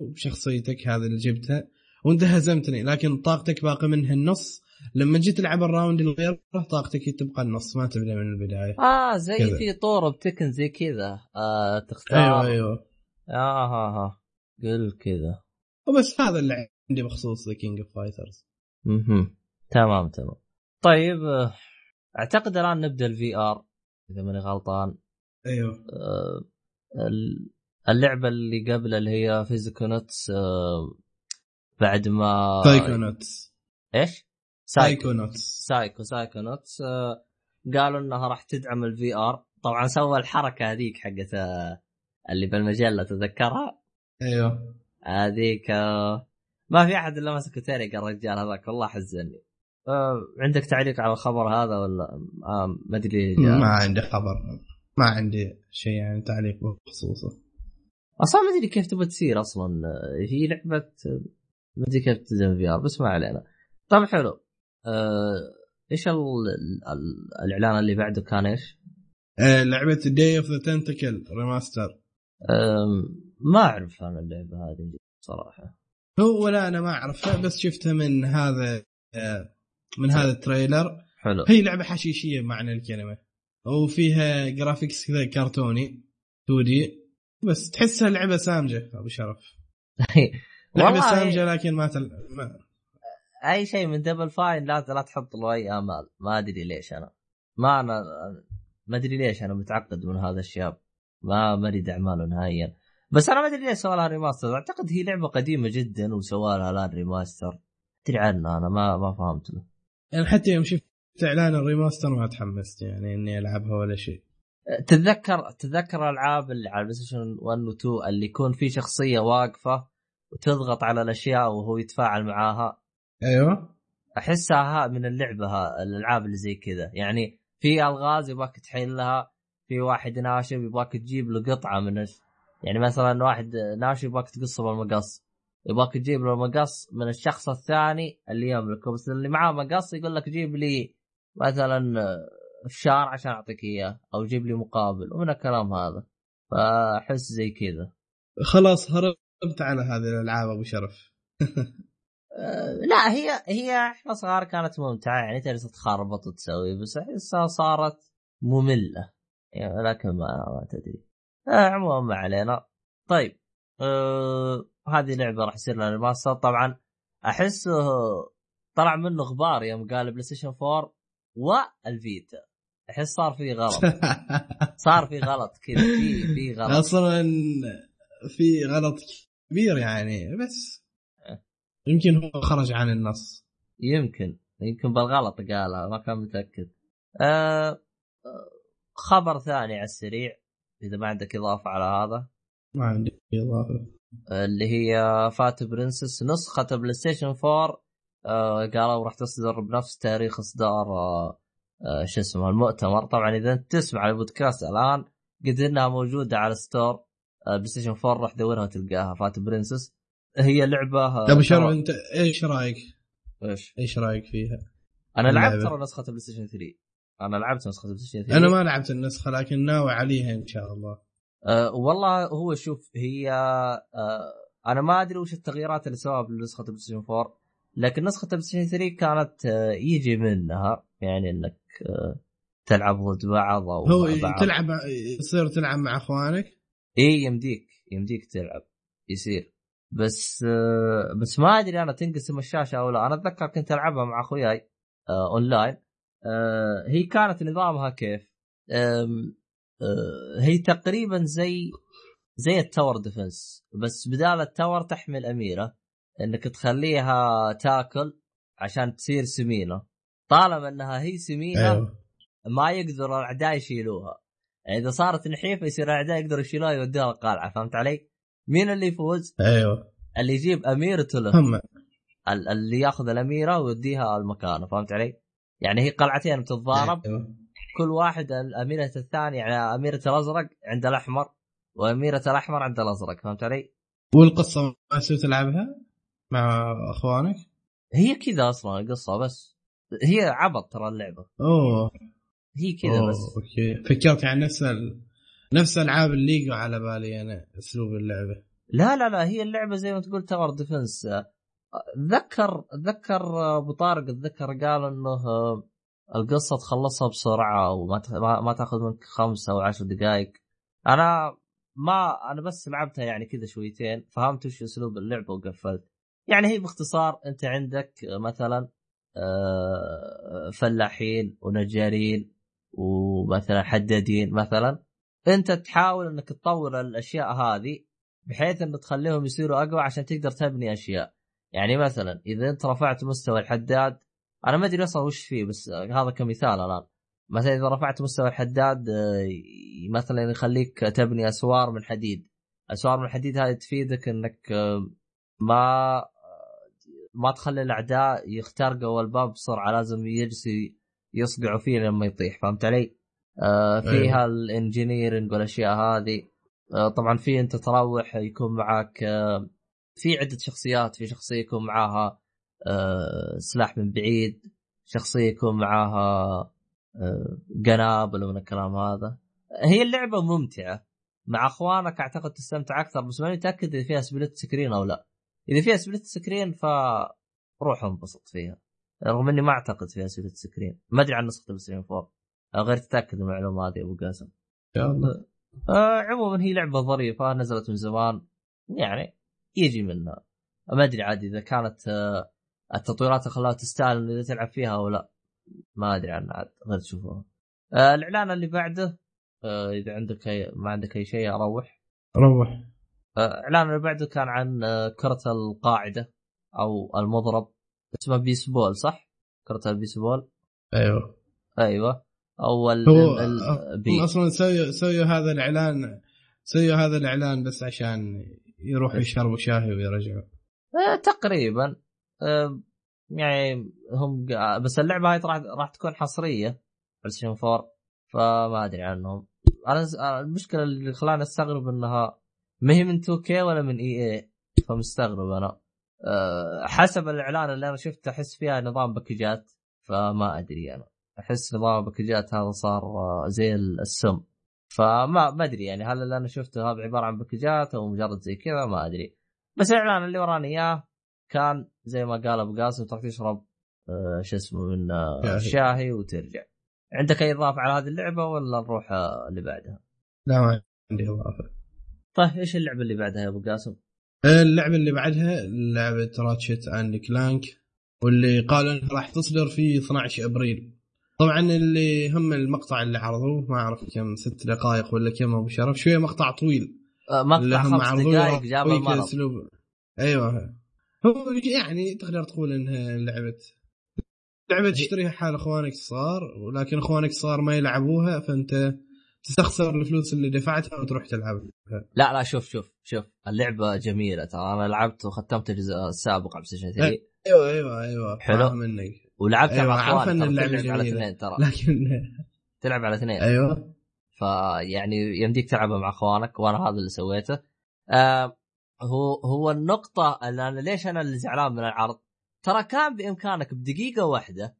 بشخصيتك هذه اللي جبتها وانت هزمتني لكن طاقتك باقي منها النص لما جيت تلعب ال round اللي غيره طاقتك تبقى النص ما تبدا من البداية. آه زي كذا. في طور بتكن زي كذا. آه تختار. أيوه أيوه. آه ها ها قل كذا. وبس هذا اللي عندي بخصوص The King of Fighters أها تمام تمام. طيب آه، أعتقد الآن نبدأ ال VR إذا ماني غلطان. أيوه. آه اللعبة اللي قبل اللي هي Psychonauts آه بعد ما Psychonauts إيش؟ Psychonauts. Psycho Psychonauts. آه قالوا إنها راح تدعم ال VR طبعا سوى الحركة هذيك حقت آه اللي بالمجلة تذكرها أيوه. هذيك آه ما في أحد إلا مسك تاريك الرجال هذاك والله حزني. آه عندك تعليق على الخبر هذا ولا؟ ما أدري ما عندي خبر. ما عندي شيء يعني تعليق بخصوصه. أصلا ما أدري كيف تبغى تصير أصلا. هي لعبة ما أدري كيف تلزم VR بس ما علينا. طيب حلو. آه، إيش الإعلان اللي بعده كان إيش؟ آه، لعبة Day of the Tentacle remaster ما أعرف أنا اللعبة هذه صراحة. هو ولا أنا ما أعرفها بس شفتها من هذا آه، من هذا ال trailer. حلو. هي لعبة حشيشية معنى الكلمة. وفيها graphics كذا كرتوني 2D بس تحسها لعبة سامجة أبو شرف. لعبة سامجة لكن ما, تل... ما أي شيء من Double Fine لا لا تحط له أي آمال. ما أدري ليش أنا. ما أنا ما أدري ليش أنا متعقد من هذا الشاب ما ما أريد أعماله نهائيا. بس أنا ما أدري ليش سوى لها remaster أعتقد هي لعبة قديمة جدا وسوى لها الآن remaster. أدري عنه أنا. ما ما فهمت له. يعني حتى يوم شفت إعلان ال remaster ما تحمست يعني إني ألعبها ولا شيء. تتذكر تتذكر العاب اللي على ال PlayStation 1 و 2 اللي يكون في شخصية واقفة وتضغط على الأشياء وهو يتفاعل معاها. أيوه. أحسها من اللعبة ها الألعاب اللي زي كذا. يعني في ألغاز يبغاك تحلها في واحد ناشب يبغاك تجيب له قطعة من يعني مثلا واحد ناشب يبغاك تقصه بالمقص. يبغاك تجيب له مقص من الشخص الثاني اللي يملكه. بس اللي معاه مقص يقول لك جيب لي مثلا فشار عشان أعطيك إياه أو جيب لي مقابل ومن الكلام هذا. فأحس زي كذا. خلاص هربت على هذه الألعاب أبو شرف. لا هي هي إحنا صغار كانت ممتعة يعني تجلس تخربط وتسوي بس احسها صارت مملة. يعني لكن ما, ما تدري. أه، عموما ما علينا. طيب أه هذه لعبة راح يصير لها remaster. طبعا احسه طلع منه غبار يوم قال PlayStation 4 وال Vita. أحس صار في غلط. صار في غلط كذا. في في غلط. أصلا في غلط كبير يعني بس يمكن هو خرج عن النص. يمكن. يمكن بالغلط قالها ما كان متأكد. أه خبر ثاني على السريع إذا ما عندك إضافة على هذا. ما عندي إضافة. اللي هي Fat Princess نسخة PlayStation 4 آه قالوا راح تصدر بنفس تاريخ إصدار آه آه شو اسمه المؤتمر. طبعا إذا أنت تسمع البودكاست الآن قد إنها موجودة على store آه PlayStation 4 راح تدورها وتلقاها Fat Princess. هي لعبة آه، طيب شرف انت إيش رأيك؟ إيش؟ إيش رأيك فيها؟ أنا لعبت ترى نسخة PlayStation 3 أنا لعبت نسخة PlayStation 3 أنا ما لعبت النسخة لكن ناوي عليها إن شاء الله أه والله هو شوف هي أه أنا ما أدري وش التغييرات اللي سواها بنسخه PlayStation 4 لكن نسخة PlayStation 3 كانت أه يجي منها يعني إنك أه تلعب ضد بعض أو هو بعض. تلعب يصير تلعب مع أخوانك اي يمديك يمديك تلعب يصير بس آه، بس ما أدري أنا تنقسم الشاشة أو لا. أنا أتذكر كنت ألعبها مع أخوياي آه، اونلاين آه، هي كانت نظامها كيف؟ آه، هي تقريبا زي زي ال tower defense بس بدال ال tower تحمل أميرة إنك تخليها تاكل عشان تصير سمينة. طالما إنها هي سمينة أيوه. ما يقدر الأعداء يشيلوها. يعني إذا صارت نحيفة يصير الأعداء يقدروا يشيلوها يودوها القلعة فهمت علي؟ مين اللي يفوز؟ أيوه اللي يجيب اميرته له هم ال- اللي ياخذ الأميرة ويوديها المكان فهمت علي؟ يعني هي قلعتين بتتضارب أيوة. كل واحد الاميره الثاني يعني أميرة الأزرق عند الأحمر وأميرة الأحمر عند الأزرق فهمت علي؟ والقصة ما تسوي تلعبها مع أخوانك؟ هي كذا أصلا القصة بس هي عبط ترى اللعبة أوه هي كذا بس okay فكرت عن نفس ال... نفس ألعاب الليجو على بالي أنا أسلوب اللعبة. لا لا لا هي اللعبة زي ما تقول tower defense. اتذكر اتذكر أبو طارق اتذكر قال إنه القصة تخلصها بسرعة وما ما تاخذ منك خمس أو عشر دقائق أنا ما أنا بس لعبتها يعني كذا شويتين فهمت وش أسلوب اللعبة وقفلت. يعني هي باختصار أنت عندك مثلا آه، فلاحين ونجارين ومثلا حدادين مثلا. انت تحاول انك تطور الأشياء هذه بحيث انه تخليهم يصيروا أقوى عشان تقدر تبني أشياء. يعني مثلا إذا أنت رفعت مستوى الحداد أنا ما أدري أصلا وش فيه بس هذا كمثال الآن. مثلا إذا رفعت مستوى الحداد آه، مثلا يخليك تبني أسوار من حديد. أسوار من الحديد هذه تفيدك إنك آه، ما ما تخلي الأعداء يخترقوا الباب بسرعة لازم يجلسوا يصقعوا فيه لما يطيح فهمت علي؟ آه فيها الانجينيرنج والأشياء هذه. آه طبعا في انت تروح يكون معك آه في عدة شخصيات. في شخصية يكون معاها آه سلاح من بعيد. شخصية يكون معاها قنابل ومن الكلام هذا. هي اللعبة ممتعة. مع أخوانك أعتقد تستمتع أكثر بس ماني متأكد إذا فيها split screen أو لا. إذا فيها split screen ف روح انبسط فيها. رغم إني ما أعتقد فيها split screen ما أدري عن نسخة ال Play 4 غير تتأكد من المعلومة هذه يا أبو قاسم. ان شاء الله. آه عموما هي لعبة ظريفة نزلت من زمان يعني يجي منها. ما أدري عاد إذا كانت آه التطويرات خلاها تستاهل إذا تلعب فيها أو لا. ما أدري عنها عاد غير تشوفوها. آه الإعلان اللي بعده آه إذا عندك أي ما عندك أي شيء أروح. روح. آه، الإعلان اللي بعده كان عن آه، كرة القاعدة أو المضرب اسمه بيسبول صح؟ كرة البيسبول أيوه. أيوه. أو ال هو ال- هم أصلا سووا سووا هذا الإعلان سووا هذا الإعلان بس عشان يروحوا يشربوا شاهي ويرجعوا آه، تقريبا. آه، يعني هم بس اللعبة هاي راح راح تكون حصرية PlayStation 4 فما أدري عنهم. أنا أنا المشكلة اللي خلاني أستغرب إنها ما هي من 2K ولا من EA فمستغرب أنا. أه، حسب الإعلان اللي أنا شفته أحس فيها نظام باكجات فما أدري أنا. أحس نظام الباكجات هذا صار آه، زي السم فما ما أدري يعني هل اللي أنا شفته هذا عبارة عن باكجات أو مجرد زي كذا ما أدري بس الإعلان اللي وراني إياه كان زي ما قال أبو قاسم تروح تشرب آه، شو اسمه من آه، شاهي. شاهي وترجع عندك أي إضافة على هذه اللعبة ولا نروح آه، اللي بعدها؟ لا ما عندي إضافة طيب إيش اللعبة اللي بعدها يا أبو قاسم؟ اللعبة اللي بعدها لعبة راتشت أند كلانك واللي قالوا إنها راح تصدر في 12 أبريل طبعا اللي هم المقطع اللي عرضوه ما أعرف كم ست دقائق ولا كم أبو شرف. شوية مقطع طويل. آه، اللي مقطع هم خمس دقائق جاب يعطيك المرض اسلوب أيوه. هو يعني تقدر تقول إنها لعبه لعبة تشتريها حال أخوانك الصغار ولكن أخوانك الصغار ما يلعبوها فأنت تستخسر الفلوس اللي دفعتها وتروح تلعبها لا لا شوف شوف شوف. اللعبة جميلة ترى. أنا لعبت وختمت الجزء السابق على ستيشن 3 أيوه أيوه أيوه. حلو. منك. ولعبتها أيوة، مع عارف اللعبة تلعب على. اثنين ترى. لكن تلعب على اثنين. أيوه. فيعني يمديك تلعبها مع أخوانك وأنا هذا اللي سويته. آه هو هو النقطة اللي أنا ليش أنا اللي زعلان من العرض؟ ترى كان بإمكانك بدقيقة واحدة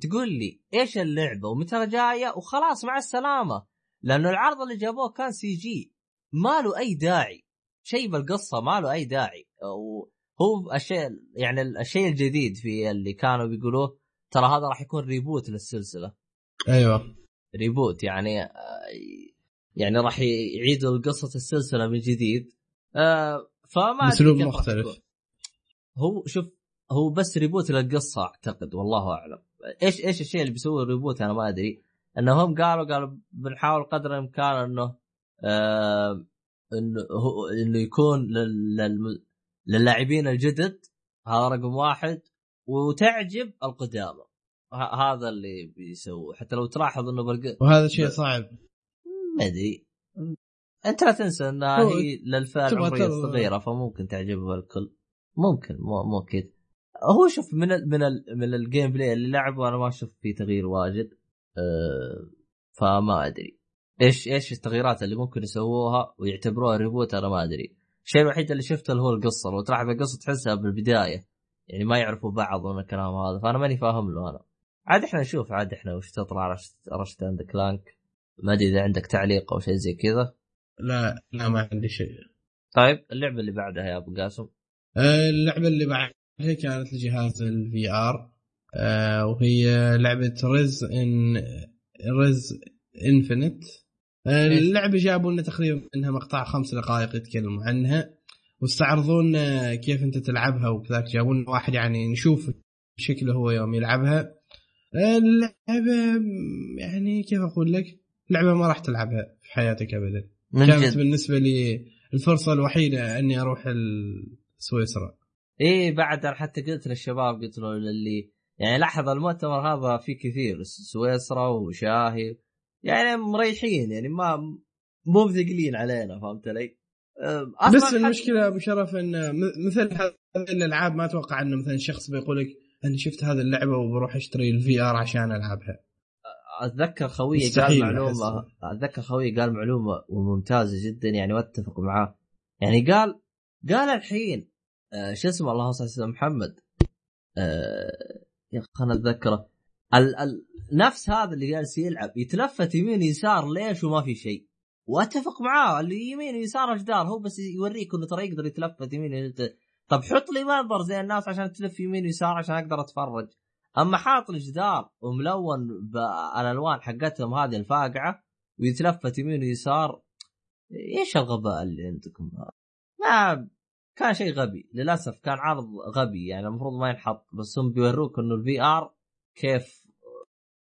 تقول لي إيش اللعبة ومتى جاية وخلاص مع السلامة. لأنه العرض اللي جابوه كان CG. ما له أي داعي. شيء بالقصة ما له أي داعي. هو الشيء يعني الشيء الجديد في اللي كانوا بيقولوه ترى هذا راح يكون reboot للسلسلة. أيوه. reboot يعني يعني راح يعيدوا قصه السلسلة من جديد. آه، فما اسلوب مختلف. هو شوف هو بس reboot للقصة أعتقد والله أعلم. إيش إيش الشيء اللي بيسوي ال reboot أنا ما أدري. إنهم قالوا قالوا بنحاول قدر الإمكان إنه آه إنه هو إنه يكون لل للاعبين الجدد. هذا رقم واحد. وتعجب القدامى. هذا اللي بيسووه. حتى لو تلاحظ إنه برق... وهذا شيء صعب. ما أدري. أنت لا تنسى انها هي للفئه العمريه الصغيره فممكن تعجبها الكل. ممكن مو مو أكيد. هو شوف من ال من ال من ال gameplay اللي لعبه أنا ما شفت فيه تغيير واجد. أه فما أدري. إيش إيش التغييرات اللي ممكن يسووها ويعتبروها reboot أنا ما أدري. الشيء الوحيد اللي شفته اللي هو القصة. لو تلاحظ القصة تحسها بالبداية. يعني ما يعرفوا بعض من الكلام هذا فأنا ماني فاهم له أنا. عاد إحنا نشوف عاد إحنا وش تطلع Ratchet and Clank ما أدري إذا عندك تعليق أو شيء زي كذا. لا لا ما عندي شيء. طيب اللعبة اللي بعدها يا أبو قاسم؟ آه، اللعبة اللي بعدها كانت لجهاز ال VR آه، وهي لعبة Rez ان Rez Infinite اللعبة جابوا لنا تقريبا منها مقطع خمس دقائق يتكلموا عنها. واستعرضون كيف انت تلعبها وكذاك. جابوا لنا واحد يعني نشوف شكله هو يوم يلعبها. اللعبة يعني كيف أقول لك؟ لعبة ما راح تلعبها في حياتك ابدا. كانت جد. بالنسبة لي الفرصة الوحيدة أني أروح سويسرا. إيه بعد حتى قلت للشباب قلت له اللي يعني لاحظ المؤتمر هذا في كثير سويسرا وشاهي. يعني مريحين يعني ما مو مثقلين علينا فهمت علي؟ بس المشكلة أبو شرف إن مثل هذه الألعاب ما أتوقع انه مثلا شخص بيقول لك أنا شفت هذه اللعبة وبروح أشتري ال VR عشان ألعبها. أتذكر خويي قال معلومة أتذكر خويي قال معلومة وممتازة جدا يعني واتفق معاه. يعني قال قال الحين آه شو اسمه الله صل على محمد. آه يا أخي خلنا أتذكره. ال ال نفس هذا اللي جالس يلعب يتلفت يمين يسار ليش وما في شيء. واتفق معاه اللي يمين ويسار جدار هو بس يوريك إنه ترى يقدر يتلفت يمين طب حط لي منظر زي الناس عشان تلف يمين ويسار عشان أقدر أتفرج. أما حاط الجدار وملون بالالوان حقتهم هذه الفاقعة ويتلفت يمين ويسار إيش الغباء اللي عندكم؟ ما كان شيء غبي. للأسف كان عرض غبي يعني المفروض ما ينحط بس هم بيوروك إنه ال VR كيف؟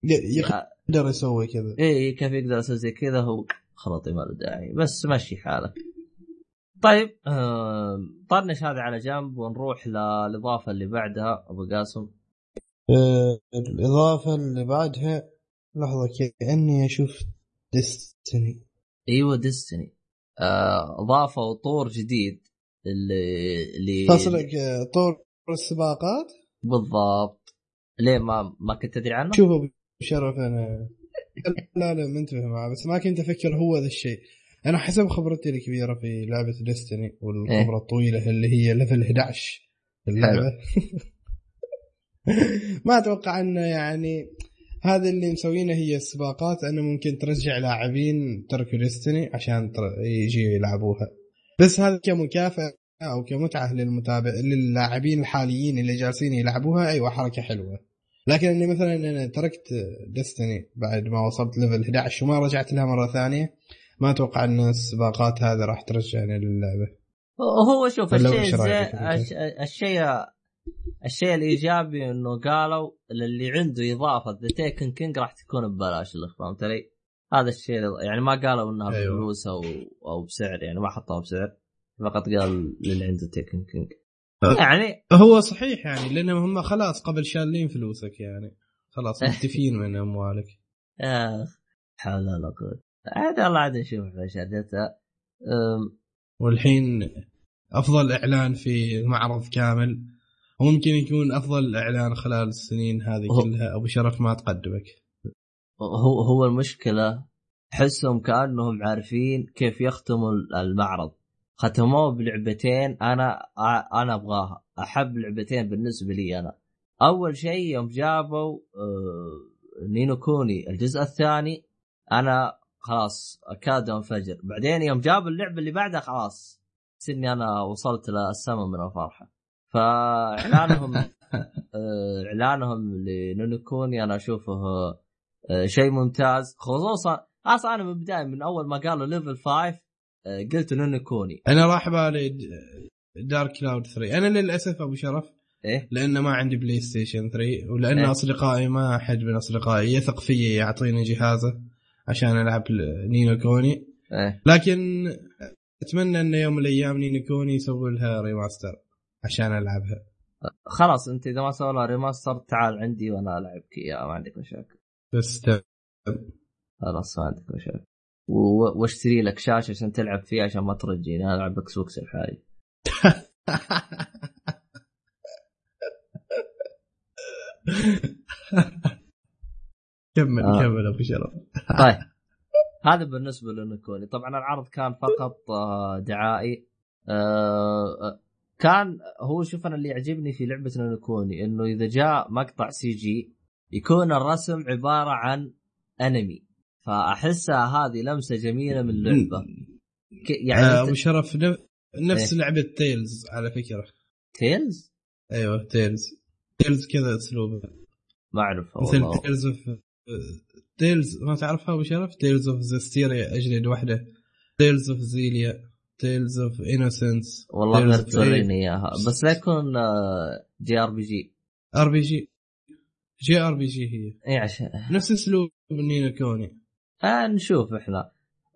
يقدر يسوي كذا. إيه كيف يقدر يسوي زي كذا هو. خلاطي ما له داعي. بس مشي حالك. طيب آه طنش هذا على جنب ونروح للإضافة اللي بعدها. أبو قاسم. آه الإضافة اللي بعدها لحظة كاني أشوف Destiny أيوه Destiny آه إضافة طور جديد اللي اللي قصدك آه، طور السباقات؟ بالضبط. ليه ما ما كنت تدري عنه؟ شوف ابو شرف أنا لا لا منتبه معه بس ما كنت أفكر هو ذا الشيء. أنا حسب خبرتي الكبيرة في لعبة Destiny والخبرة إيه؟ الطويلة اللي هي level 11 اللعبة. ما أتوقع إنه يعني هذا اللي مسوينه هي السباقات. انه ممكن ترجع لاعبين تركوا ديستني عشان يجي يلعبوها. بس هذا كمكافأة أو كمتعة للمتابع للاعبين الحاليين اللي جالسين يلعبوها. أيوه حركة حلوة. لكن إني مثلا أنا تركت ديستني بعد ما وصلت ليفل 11 وما رجعت لها مرة ثانية ما أتوقع ان السباقات هذه راح ترجعني للعبة هو شوف الشيء الشيء الشيء الإيجابي إنه قالوا للي عنده إضافة The Taken King راح تكون ببلاش اللي فهمت علي؟ هذا الشيء يعني ما قالوا إنها أيوه. بفلوس أو أو بسعر يعني ما حطوها بسعر فقط قال للي عنده Taken King يعني هو صحيح يعني لأنهم هم خلاص قبل شالين فلوسك يعني. خلاص مكتفين من أموالك. اخ حول ولا قوة. عاد الله عاد نشوف شهادتها والحين أفضل إعلان في المعرض كامل وممكن يكون أفضل إعلان خلال السنين هذه كلها. أبو شرف ما تقدمك. هو هو المشكلة احسهم كأنهم عارفين كيف يختموا المعرض. ختموه بلعبتين أنا أنا أبغاها. أحب لعبتين بالنسبة لي أنا. أول شيء يوم جابوا آه، نينو كوني الجزء الثاني أنا خلاص أكاد أنفجر. بعدين يوم جابوا اللعبة اللي بعدها خلاص اني أنا وصلت للسما من الفرحة. فإعلانهم آه، إعلانهم ل Ni no Kuni أنا أشوفه آه، شيء ممتاز. خصوصا أصلا أنا من البداية من أول ما قالوا Level 5 قلت Ni no Kuni. أنا راح بالي Dark Cloud 3 أنا للأسف أبو شرف إيه؟ لأن ما عندي PlayStation 3 ولأن إيه؟ أصدقائي ما حد من أصدقائي يثق فيي يعطيني جهازه عشان ألعب Ni no Kuni. إيه. لكن أتمنى ان يوم من الأيام Ni no Kuni يسوي لها remaster عشان ألعبها. خلاص أنت إذا ما سوى لها remaster تعال عندي وأنا ألعبك. اياها ما عندك مشاكل. بس خلاص ما عندك مشاكل. واشتري لك شاشه عشان تلعب فيها عشان ما ترجيني أنا ألعب Xbox الحالي. كمل آه. كمل أبو شرف. طيب. هذا بالنسبة ل Ni no Kuni طبعا العرض كان فقط آه، دعائي. آه، كان هو شوف أنا اللي يعجبني في لعبة Ni no Kuni إنه إذا جاء مقطع CG يكون الرسم عبارة عن انمي فأحسها هذه لمسة جميلة من اللعبه يعني آه، أنت- أبو شرف ن- نفس إيه. لعبة Tales على فكرة. Tales أيوه تيلز تيلز كذا اسلوبه ما اعرفها مثل والله تيلز اوف تيلز ما تعرفها أبو شرف؟ تيلز اوف زستيريا اجلد واحدة تيلز اوف زيليا تيلز اوف انوسنس والله Tales غير of توريني إياها. بس لا يكون جي ار بي جي ار بي جي جي ار بي جي هي. اي عشان نفس أسلوب نينو كوني. آه نشوف إحنا.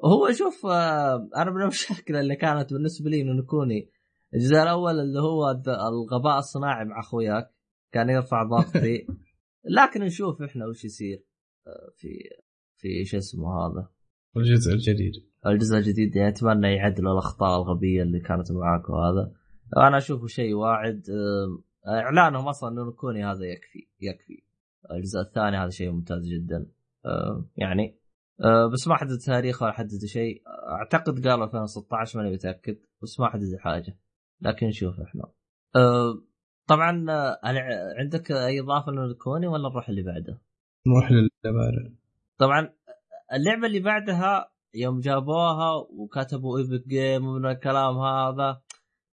هو شوف آه أنا من المشاكل اللي كانت بالنسبة لي إنه نكوني الجزء الأول اللي هو الغباء الصناعي مع أخوياك كان يرفع ضغطي. لكن نشوف إحنا وش يصير آه، في في شو اسمه هذا؟ الجزء الجديد. الجزء الجديد يعني أتمنى يعدلوا الأخطاء الغبية اللي كانت معاك وهذا. أنا أشوفه شيء واعد آه، إعلانهم أصلا إنه نكوني هذا يكفي يكفي. الجزء الثاني هذا شيء ممتاز جدا. يعني آه، بس ما حدد تاريخ ولا حدد شيء. أعتقد قالوا 2016 ماني متأكد بس ما حدد حاجة. لكن نشوف إحنا. آه، طبعا آه، عندك أي إضافة لنكوني ولا نروح اللي بعده؟ نروح للبارة طبعا اللعبة اللي بعدها يوم جابوها وكتبوا إيبك جيم ومن الكلام هذا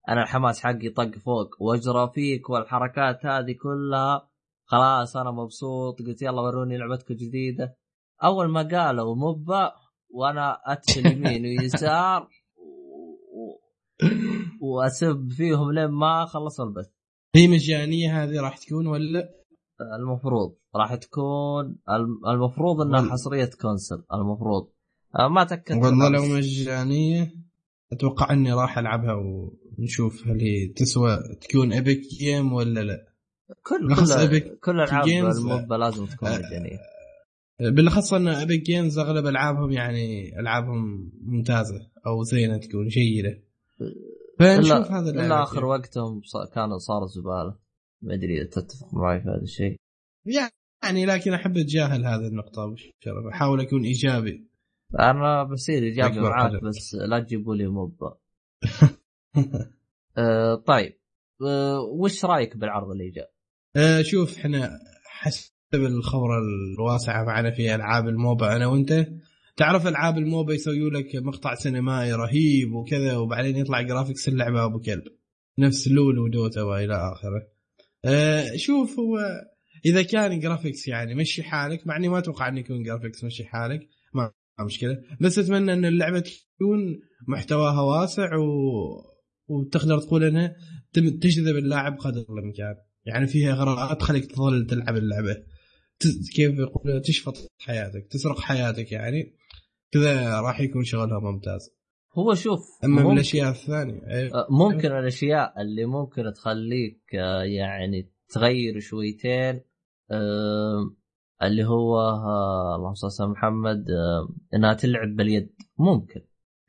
أنا الحماس حقي طق فوق. وأجرى فيك والحركات هذه كلها. خلاص أنا مبسوط. قلت يلا وروني لعبتكم الجديده أول ما قالوا MOBA وأنا اتفل يمين ويسار و... وأسب فيهم لين ما خلصوا البث. هي مجانية هذه راح تكون ولا؟ المفروض. راح تكون الم- المفروض إنها حصرية console المفروض. آه، ما تأكدت والله لو مجانية أتوقع إني راح ألعبها ونشوف هل هي تسوى تكون epic game ولا لا. كل كل كل ألعاب الموبا لازم تكون آه، مجانية. بالاخص أن ايبك جيمز أغلب ألعابهم يعني ألعابهم ممتازة أو زينة تكون جيده فنشوف هذا إلا آخر. وقتهم كانوا صاروا زبالة. ما أدري إذا تتفق معي في هذا الشيء. يعني لكن أحب أتجاهل هذه النقطة أبو شرف. أحاول أكون إيجابي. أنا بصير إيجابي معاك. بس لا تجيبوا لي موبا. أه طيب. أه وش رأيك بالعرض اللي جاء؟ آه، شوف إحنا حسب الخبرة الواسعة معنا في ألعاب ال MOBA. أنا وأنت تعرف ألعاب ال MOBA يسويوا لك مقطع سينمائي رهيب وكذا وبعدين يطلع graphics اللعبة أبو كلب. نفس LoL و Dota وإلى آخره. آه، شوف هو إذا كان graphics يعني مشي حالك مع إني ما أتوقع انه يكون graphics مشي حالك ما مشكلة. بس أتمنى إن اللعبة تكون محتواها واسع و... وتقدر تقول إنها تجذب اللاعب قدر الإمكان. يعني فيها إغراءات تخليك تظل تلعب اللعبة. كيف يقول تشفط حياتك تسرق حياتك يعني كذا راح يكون شغلها ممتاز. هو شوف أما ممكن- بالاشياء الثانية أيوة. آه، ممكن الأشياء اللي ممكن تخليك آه، يعني تغير شويتين اللي هو آه، اللهم صل على محمد إنها تلعب باليد. ممكن.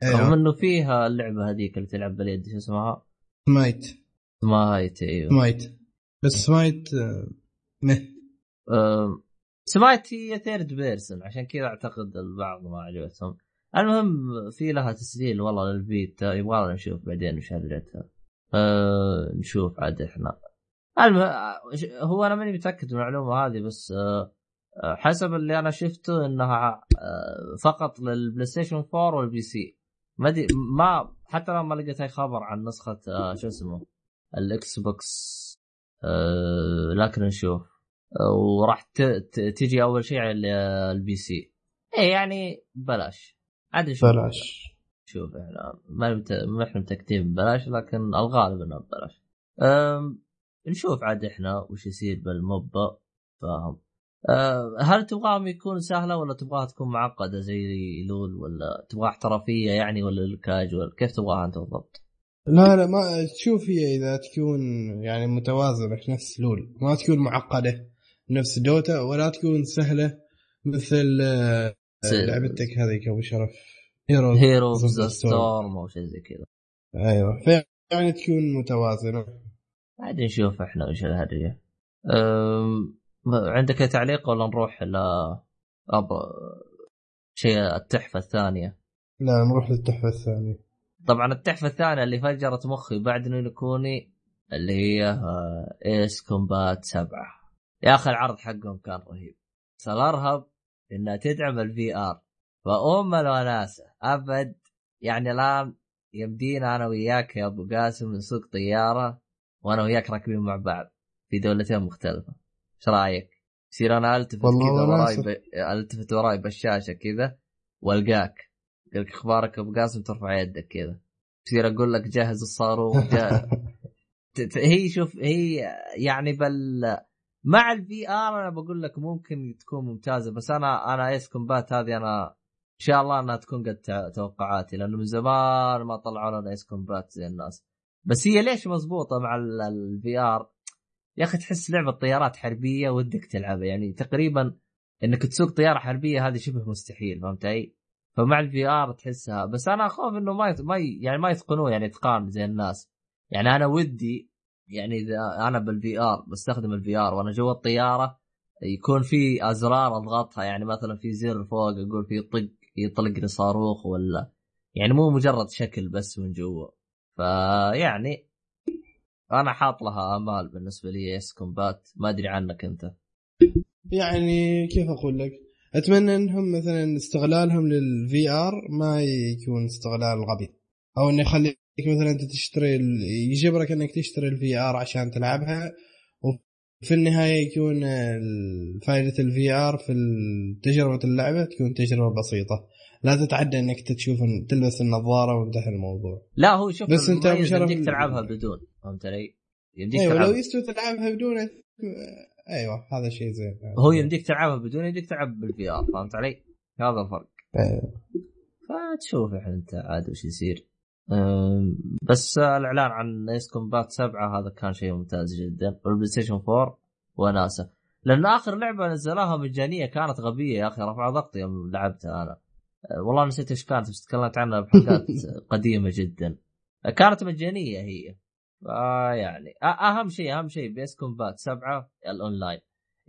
رغم أيوه إنه فيها اللعبة هذيك اللي تلعب باليد شو اسمها؟ Smite. اسمها Smite أيوه. Smite. بس سمايت Smite هي third person عشان كذا أعتقد البعض ما عجبتهم. المهم في لها تسجيل والله للبيتا يبغى نشوف بعدين وش هرجتها أه نشوف عاد إحنا. المه... هو أنا ماني متأكد من المعلومة هذه بس آه، حسب اللي أنا شفته إنها آه، فقط لل PlayStation 4 وال PC ما دي ما حتى لما لقيت أي خبر عن نسخة شو اسمه ال Xbox. لكن نشوف. وراح تجي أول شيء على ال PC إيه يعني بلاش. عاد نشوف بلاش. شوف إحنا ما ما إحنا متاكدين ببلاش لكن الغالب إنه ببلاش. نشوف عاد إحنا وش يصير بال MOBA. فاهم. أه هل تبغاهم يكون سهلة ولا تبغاها تكون معقدة زي LoL ولا تبغاها احترافية يعني ولا الكاجوال كيف تبغاها أنت بالضبط؟ لا لا ما تشوف هي إذا تكون يعني متوازنة نفس LoL. ما تكون معقدة. نفس Dota ولا تكون سهلة مثل آه، لعبتك هذيك ابو شرف. Hero Hero Storm أو شيء زي كذا. أيوه. يعني تكون متوازنة. عاد نشوف إحنا وش الهرجه عندك تعليق ولا نروح ل أب... شيء التحفة الثانية؟ لا نروح للتحفة الثانية. طبعا التحفة الثانية اللي فجرت مخي بعد Ni no Kuni اللي هي آه، Ace Combat سبعة. يا أخي العرض حقهم كان رهيب. بس الارهب إنها تدعم ال VR فام الوناسة. أبد. يعني الان يمدينا أنا وياك يا أبو قاسم نسوق طيارة وأنا وياك راكبين مع بعض في دولتين مختلفة. إيش رأيك؟ يصير أنا ألتفت كذا وراي ب... ألتفت وراي بالشاشه كذا وألقاك. يقول لك أخبارك أبو قاسم ترفع يدك كذا. يصير أقول لك جهز الصاروخ هي شوف هي يعني بل مع ال VR أنا بقول لك ممكن تكون ممتازة بس أنا أنا Ace Combat هذه أنا إن شاء الله إنها تكون قد توقعاتي لأنه من زمان ما طلعوا لنا Ace Combat زي الناس بس هي ليش مضبوطة مع ال VR يا أخي تحس لعبة طيارات حربية ودك تلعبها يعني تقريبا إنك تسوق طيارة حربية هذه شبه مستحيل فهمت علي؟ فمع ال VR تحسها بس أنا أخاف إنه ما. ما. يعني ما يتقنوه يعني اتقان زي الناس يعني أنا ودي يعني إذا أنا بال VR بستخدم ال VR وأنا جوا الطيارة يكون في أزرار أضغطها يعني مثلا في زر فوق أقول في طق يطلق لي صاروخ ولا يعني مو مجرد شكل بس من جوا. فيعني أنا حاط لها آمال بالنسبة لي Ace Combat ما أدري عنك أنت. يعني كيف أقول لك؟ أتمنى إنهم مثلا استغلالهم لل VR ما يكون استغلال غبي أو إنه يخليك مثلا أنت تشتري يجبرك إنك تشتري ال VR عشان تلعبها وفي النهاية يكون فائده ال VR في تجربة اللعبة تكون تجربة بسيطة. لا تتعدى إنك تشوف تلبس النظارة وانتهى الموضوع. لا هو شوف بس أنت يمديك تلعبها بدون فهمت علي؟ يمديك أيوه تلعب... لو يستوي تلعبها بدون أيوه هذا شيء زين. هو يمديك تلعبها بدون يمديك تلعب بال VR فهمت علي؟ هذا الفرق. أيوه. فتشوف أنت عاد وش يصير. بس الإعلان عن Ace Combat 7 هذا كان شيء ممتاز جدا. وال PlayStation 4 وناسة. لأن آخر لعبة نزلوها مجانية كانت غبية يا أخي رفع ضغطي يوم لعبتها أنا. أه، والله نسيت إيش كانت بس تكلمت عنها بحلقات قديمة جدا. كانت مجانية هي. يعني أهم شيء أهم شيء Ace Combat 7 الأونلاين.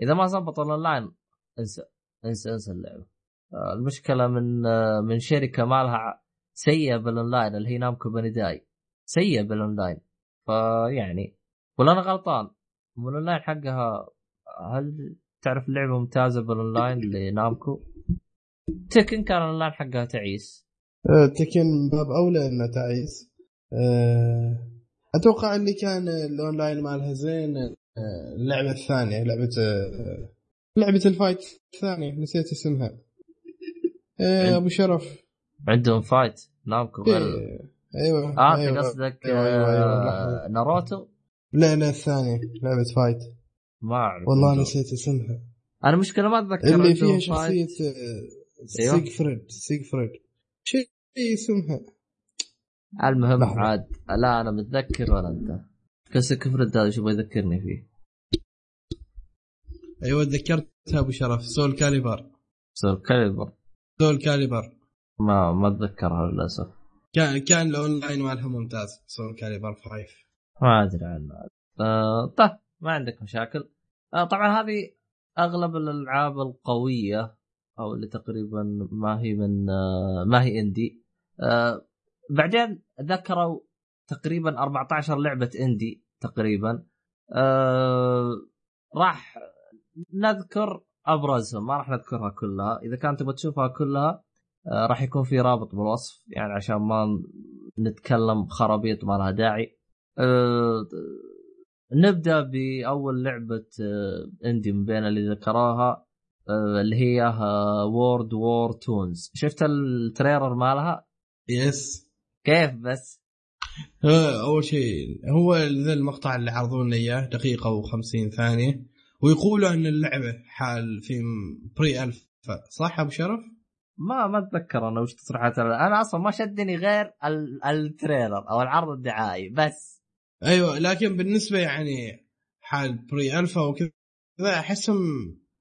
إذا ما ظبط الأونلاين انسى انسى انسى اللعبة. أه، المشكلة من من شركة مالها سيئة بالاونلاين اللي هي Namco Bandai سيئة بالاونلاين فيعني ولا أنا غلطان. الاونلاين حقها هل تعرف اللعبه ممتازة بال online ل Namco؟ Tekken كان الاونلاين حقها تعيس. أه، Tekken باب أولى إنه تعيس. أه، أتوقع اللي كان الاونلاين مالها زين. أه، اللعبة الثانية لعبة لعبة ال fight الثانية نسيت اسمها. أبو شرف. عندهم فايت نامكو غير أيوه آه أيوة. قصدك أيوة أيوة أيوة. ناروتو؟ لا لا الثانية لعبة فايت ما أعرف والله نسيت اسمها. أنا مشكلة ما أتذكر اللي فيها شخصية أيوة. سيجفريد سيجفريد شيء اسمها. المهم لحظة. عاد. لا أنا متذكر ولا أنت. سيجفريد هذا شو يذكرني فيه. أيوه تذكرتها أبو شرف. سول كاليبر. سول كاليبر. سول كاليبر. ما ما أتذكرها للأسف. كان كان الأونلاين مالها ممتاز Soulcalibur 5 ما أدري عنه. آه طيب ما عندك مشاكل. آه طبعا هذه أغلب الألعاب القوية أو اللي تقريبا ما هي من آه ما هي indie. آه بعدين ذكروا تقريبا 14 لعبة indie تقريبا. آه راح نذكر أبرزهم ما راح نذكرها كلها. إذا كانت تبغى تشوفها كلها راح يكون في رابط بالوصف يعني عشان ما نتكلم خرابيط ما لها داعي. آه نبدأ بأول لعبة آه indie من بين اللي ذكروها آه اللي هي World War Toons شفت ال trailer مالها؟ yes كيف بس؟ آه، أول شيء هو ذا المقطع اللي عرضوا لنا إياه دقيقة و50 ثانية. ويقولوا إن اللعبة حالة في pre alpha صح أبو شرف؟ ما ما أتذكر أنا وش تصريحات أنا أصلا ما شدني غير ال- ال trailer أو العرض الدعائي بس. أيوه لكن بالنسبة يعني حال pre alpha وكذا أحسهم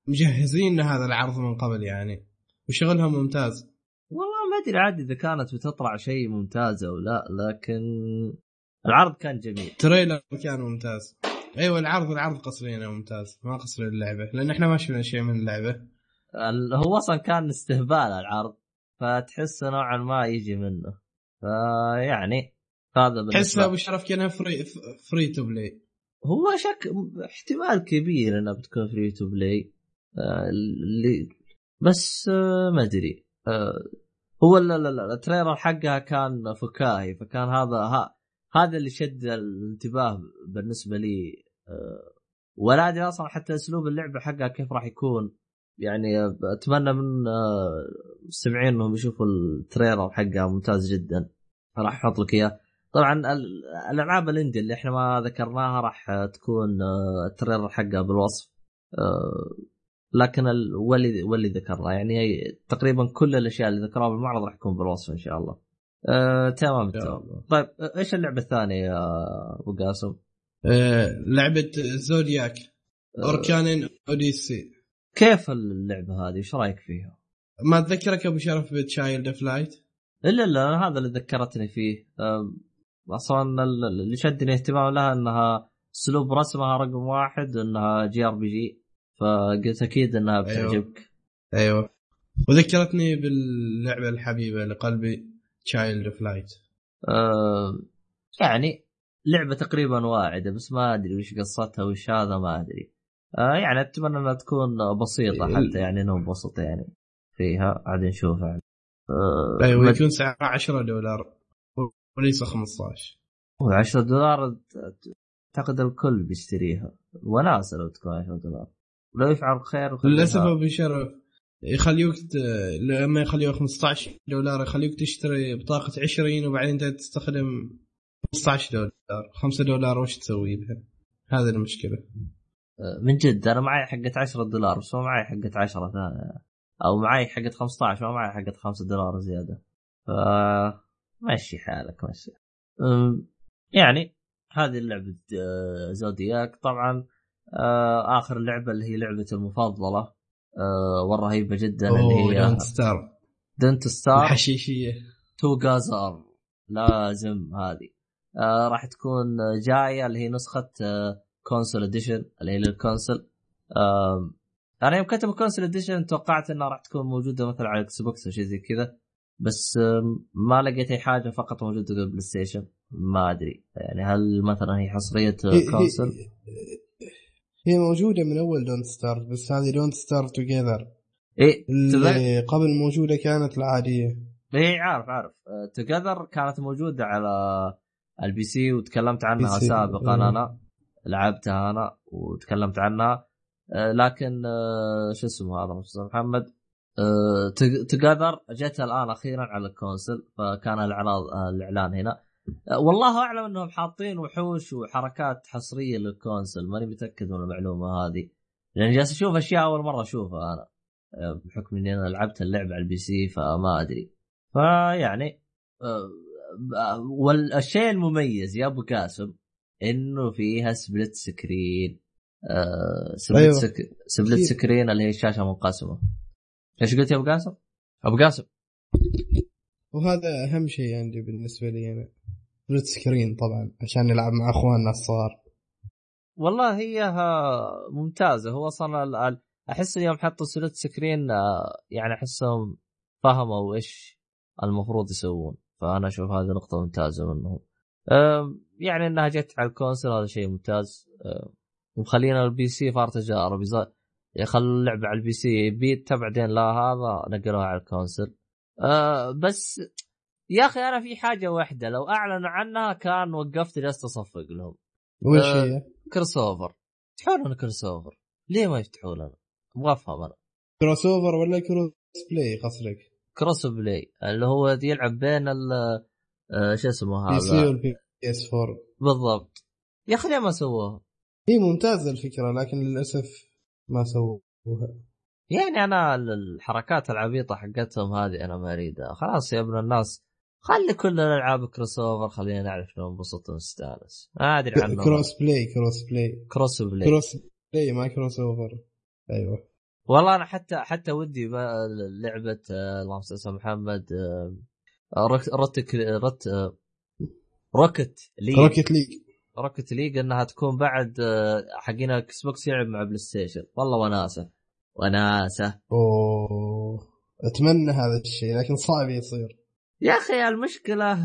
مجهزين لهذا العرض من قبل يعني وشغلهم ممتاز. والله ما أدري عاد إذا كانت بتطلع شيء ممتاز أو لا لكن العرض كان جميل. trailer كان ممتاز. أيوه العرض العرض قصري ممتاز. ما قصري اللعبة لأن إحنا ما شفنا شيء من اللعبة. ال- هو أصلا كان استهبال العرض فتحسه نوعا ما يجي منه. فيعني هذا تحس أبو شرف كانها فري free to play هو شك احتمال كبير انها بتكون فري تو بلاي اللي بس آه، ما أدري. آه، هو لا لا لا ال trailer حقها كان فكاهي فكان هذا ها هذا اللي شد الانتباه بالنسبة لي. آه، ولا أدري أصلا حتى أسلوب اللعبة حقها كيف راح يكون. يعني آه، أتمنى من آه، المستمعين إنهم يشوفوا ال trailer حقها ممتاز جدا. راح أحط لك إياه. طبعا ال- الألعاب ال indie اللي إحنا ما ذكرناها راح تكون آه، ال trailer حقها بالوصف. آه، لكن ال- واللي واللي ذكرنا يعني تقريبا كل الأشياء اللي ذكرها بالمعرض راح تكون بالوصف إن شاء الله. آه، تمام تمام. طيب آه، إيش اللعبة الثانية يا أبو قاسم؟ آه لعبة Zodiac. آه، Orcanon Odyssey. كيف اللعبة هذه؟ إيش رأيك فيها؟ ما تذكرك أبو شرف ب Child of Light إلا أنا هذا اللي ذكرتني فيه. أصلا ال- اللي شدني اهتمام لها إنها أسلوب رسمها رقم واحد إنها JRPG. فقلت أكيد إنها بتعجبك. أيوه. وذكرتني باللعبة الحبيبة لقلبي Child of Light يعني لعبة تقريبا واعدة بس ما أدري وش قصتها وش هذا ما أدري. آه، يعني أتمنى أنها تكون بسيطة حتى يعني إنه بسيطه يعني فيها. عاد نشوف يعني آه، أيوه يكون سعرها 10 دولار. وليس 15 هو 10 دولار أعتقد الكل بيشتريها. وناسه لو تكون 10 دولار. ولو يفعل خير للأسف أبو شرف يخليوك ت... لما يخليوك 15 دولار يخليوك تشتري بطاقة 20 وبعدين انت تستخدم 15 دولار. 5 دولار وش تسوي بها؟ هذه المشكلة. من جد أنا معي حقة 10 دولار بس ما معي حقة 10 ثانية أو معي حقة 15 ما معي حقة 5 دولار زيادة. ف مشي حالك مشي. أم، يعني هذه اللعبة آه، Zodiac. طبعا آه، آخر لعبة اللي هي لعبتي المفضلة آه، والرهيبة جدا اللي هي Don't Starve Don't Starve الحشيشية. Together لازم هذه. آه راح تكون جاية اللي هي نسخة آه console edition اللي هي لل console آه أنا يوم كتبوا console edition توقعت إنها راح تكون موجودة مثلا على ال Xbox أو شيء زي كذا بس آه ما لقيت أي حاجة فقط موجودة بال PlayStation ما أدري يعني هل مثلا هي حصرية console هي- موجودة من أول Don't Starve بس هذه Don't Starve Together إيه اللي قبل موجودة كانت العادية. إيه عارف عارف. Together كانت موجودة على ال PC وتكلمت عنها سابقا إيه. أنا. لعبتها أنا وتكلمت عنها. آه، لكن آه، شو اسمه هذا محمد؟ Together جت الآن أخيرا على ال console فكان آه، الإعلان هنا. آه، والله أعلم إنهم حاطين وحوش وحركات حصرية لل console. ماني متأكد من المعلومة هذه. لأن جالس أشوف أشياء أول مرة أشوفها أنا. آه، بحكم إني أنا لعبت اللعبه على ال PC فما أدري. فيعني آه، آه، والشيء المميز يا أبو قاسم إنه فيها split screen آه، split أيوة. sc... split أكيد. screen اللي هي الشاشة منقسمه إيش قلت يا أبو قاسم؟ أبو قاسم. وهذا أهم شيء عندي بالنسبة لي أنا. split screen طبعا عشان نلعب مع أخواننا الصغار. والله هي ها- ممتازة. هو أصلا أحس اليوم حطوا split screen آه، يعني أحسهم فهموا إيش المفروض يسوون. فأنا أشوف هذه نقطة ممتازة منهم. يعني إنها جت على ال console هذا شيء ممتاز آم، ومخلينا ال PC فار تجارب يخلوا اللعبة على ال PC beta بعدين لا هذا نقلوها على ال console آه، بس يا أخي أنا في حاجة واحدة لو أعلنوا عنها كان وقفت جلست أصفق لهم وش آه. هي؟ crossover يفتحون لنا crossover ليه ما يفتحوا لنا؟ أبغى أفهم أنا crossover ولا cross play قصدك؟ cross play اللي هو يلعب بين ال آه، شو اسمه PC هذا وال PS 4 بالضبط. يا أخي ليه ما سووها؟ هي ممتازة الفكرة لكن للأسف ما سووها. يعني أنا ال- الحركات العبيطة حقتهم هذه أنا ما أريدها. خلاص يا ابن الناس خلي كل الألعاب crossover خلينا نعرف ننبسط ونستانس. ما أدري عنه cross play cross play cross play cross play ما crossover أيوه. والله أنا حتى حتى ودي لعبة اللهم صل محمد آه، روت آه، Rocket League Rocket League Rocket League إنها تكون بعد حقين ال Xbox يلعب مع PlayStation والله وناسة. وناسة. أوه. أتمنى هذا الشيء لكن صعب يصير. يا أخي المشكلة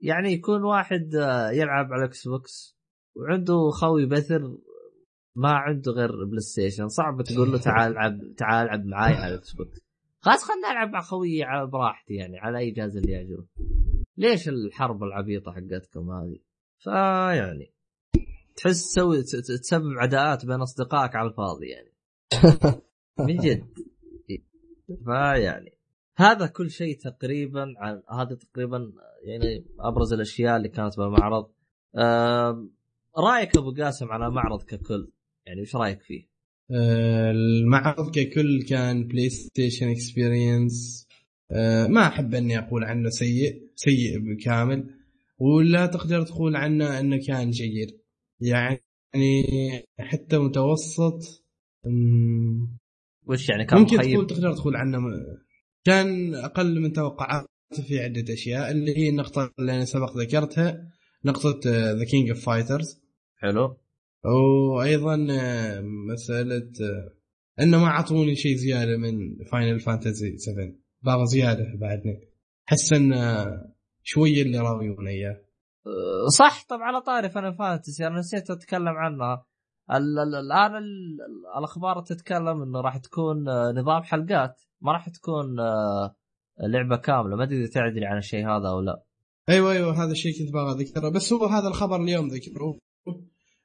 يعني يكون واحد آه، يلعب على ال Xbox وعنده خوي بثر ما عنده غير PlayStation صعب تقول له تعال العب تعال العب معاي على ال Xbox خلاص خلنا العب مع خويي على براحتي يعني على أي جهاز اللي يعجبه. ليش الحرب العبيطة حقتكم هذه؟ فيعني تحس تسوي تسبب عداءات بين أصدقائك على الفاضي يعني. من جد. فيعني هذا كل شيء تقريبا عن هذا تقريبا يعني أبرز الأشياء اللي كانت بالمعرض. رأيك أبو قاسم على المعرض ككل؟ يعني وش رأيك فيه؟ آه، المعرض ككل كان PlayStation Experience ما أحب أني أقول عنه سيء سيء بالكامل ولا تقدر تقول عنه إنه كان جيد. يعني حتى متوسط وش يعني كان ممكن تقول تقدر تقول عنه كان أقل من توقعاتي في عدة أشياء اللي هي النقطة اللي أنا سبق ذكرتها نقطة The King of Fighters حلو. وأيضا آه، مسألة آه، إنه ما أعطوني شيء زيادة من Final Fantasy 7 باغى زيادة بعدني احس إن شوية اللي راويون إياه. صح طبعا على طاري Final Fantasy. أنا نسيت أتكلم عنها. ال- ال- الآن ال- الأخبار تتكلم إنه راح تكون آه، نظام حلقات. ما راح تكون آه، لعبة كاملة. ما أدري إذا تدري عن الشيء هذا أو لا. أيوه أيوه هذا الشيء كنت باغى أذكره. بس هو هذا الخبر اليوم ذكره.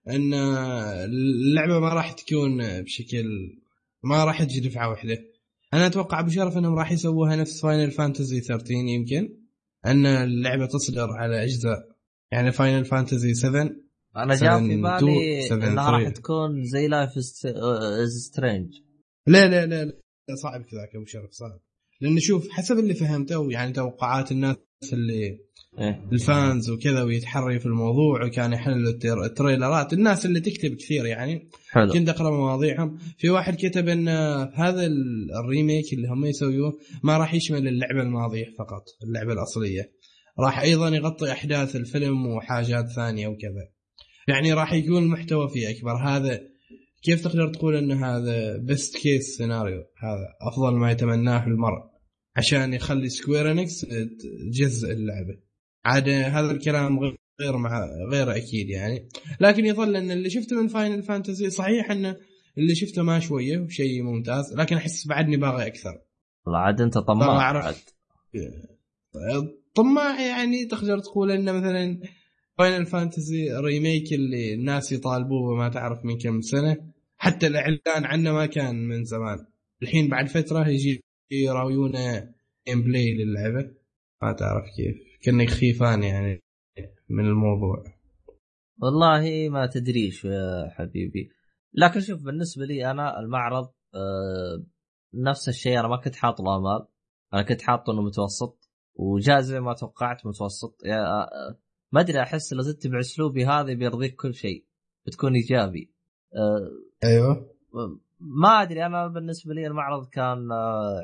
إن آه، اللعبة ما راح تكون بشكل ما راح تجي دفعة واحدة أنا أتوقع أبو شرف إنهم راح يسووها نفس Final Fantasy 13 يمكن أن اللعبة تصدر على أجزاء يعني Final Fantasy 7 أنا جاء في 7 بالي 7 إنها راح 3. تكون زي Life Strange لا لا لا لا صعب كذاك أبو شرف صعب لأن شوف حسب اللي فهمته يعني توقعات الناس اللي إيه. ال fans وكذا ويتحري في الموضوع وكان التر- ال trailerات. الناس اللي تكتب كثير يعني. حلو. كنت أقرأ مواضيعهم. في واحد كتب إن هذا ال- ال remake اللي هم يسووه ما راح يشمل اللعبة الماضية فقط اللعبة الأصلية. راح أيضا يغطي أحداث الفيلم وحاجات ثانية وكذا. يعني راح يكون المحتوى فيه أكبر. هذا كيف تقدر تقول إن هذا best case scenario هذا أفضل ما يتمناه المرء. عشان يخلي Square Enix تجزء اللعبة. عاد هذا الكلام غير- غير مع غير أكيد يعني. لكن يظل أن اللي شفته من Final Fantasy صحيح انه اللي شفته ما شوية وشيء ممتاز لكن أحس بعدني باغي أكثر. والله عاد أنت ما طماع. طماع يعني تقدر تقول انه مثلا Final Fantasy Remake اللي الناس يطالبوه ما تعرف من كم سنة حتى الإعلان عنه ما كان من زمان. الحين بعد فترة يجي يراويونه gameplay للعبة. ما تعرف كيف. كانك خيفان يعني من الموضوع. والله ما تدريش يا حبيبي. لكن شوف بالنسبة لي أنا المعرض آه، نفس الشيء أنا ما كنت حاط له امال أنا كنت حاطه إنه متوسط وجاء زي ما توقعت متوسط. يا آه، ما أدري أحس لو تتبع اسلوبي هذا بيرضيك كل شيء بتكون إيجابي. آه، أيوه. ما أدري أنا بالنسبة لي المعرض كان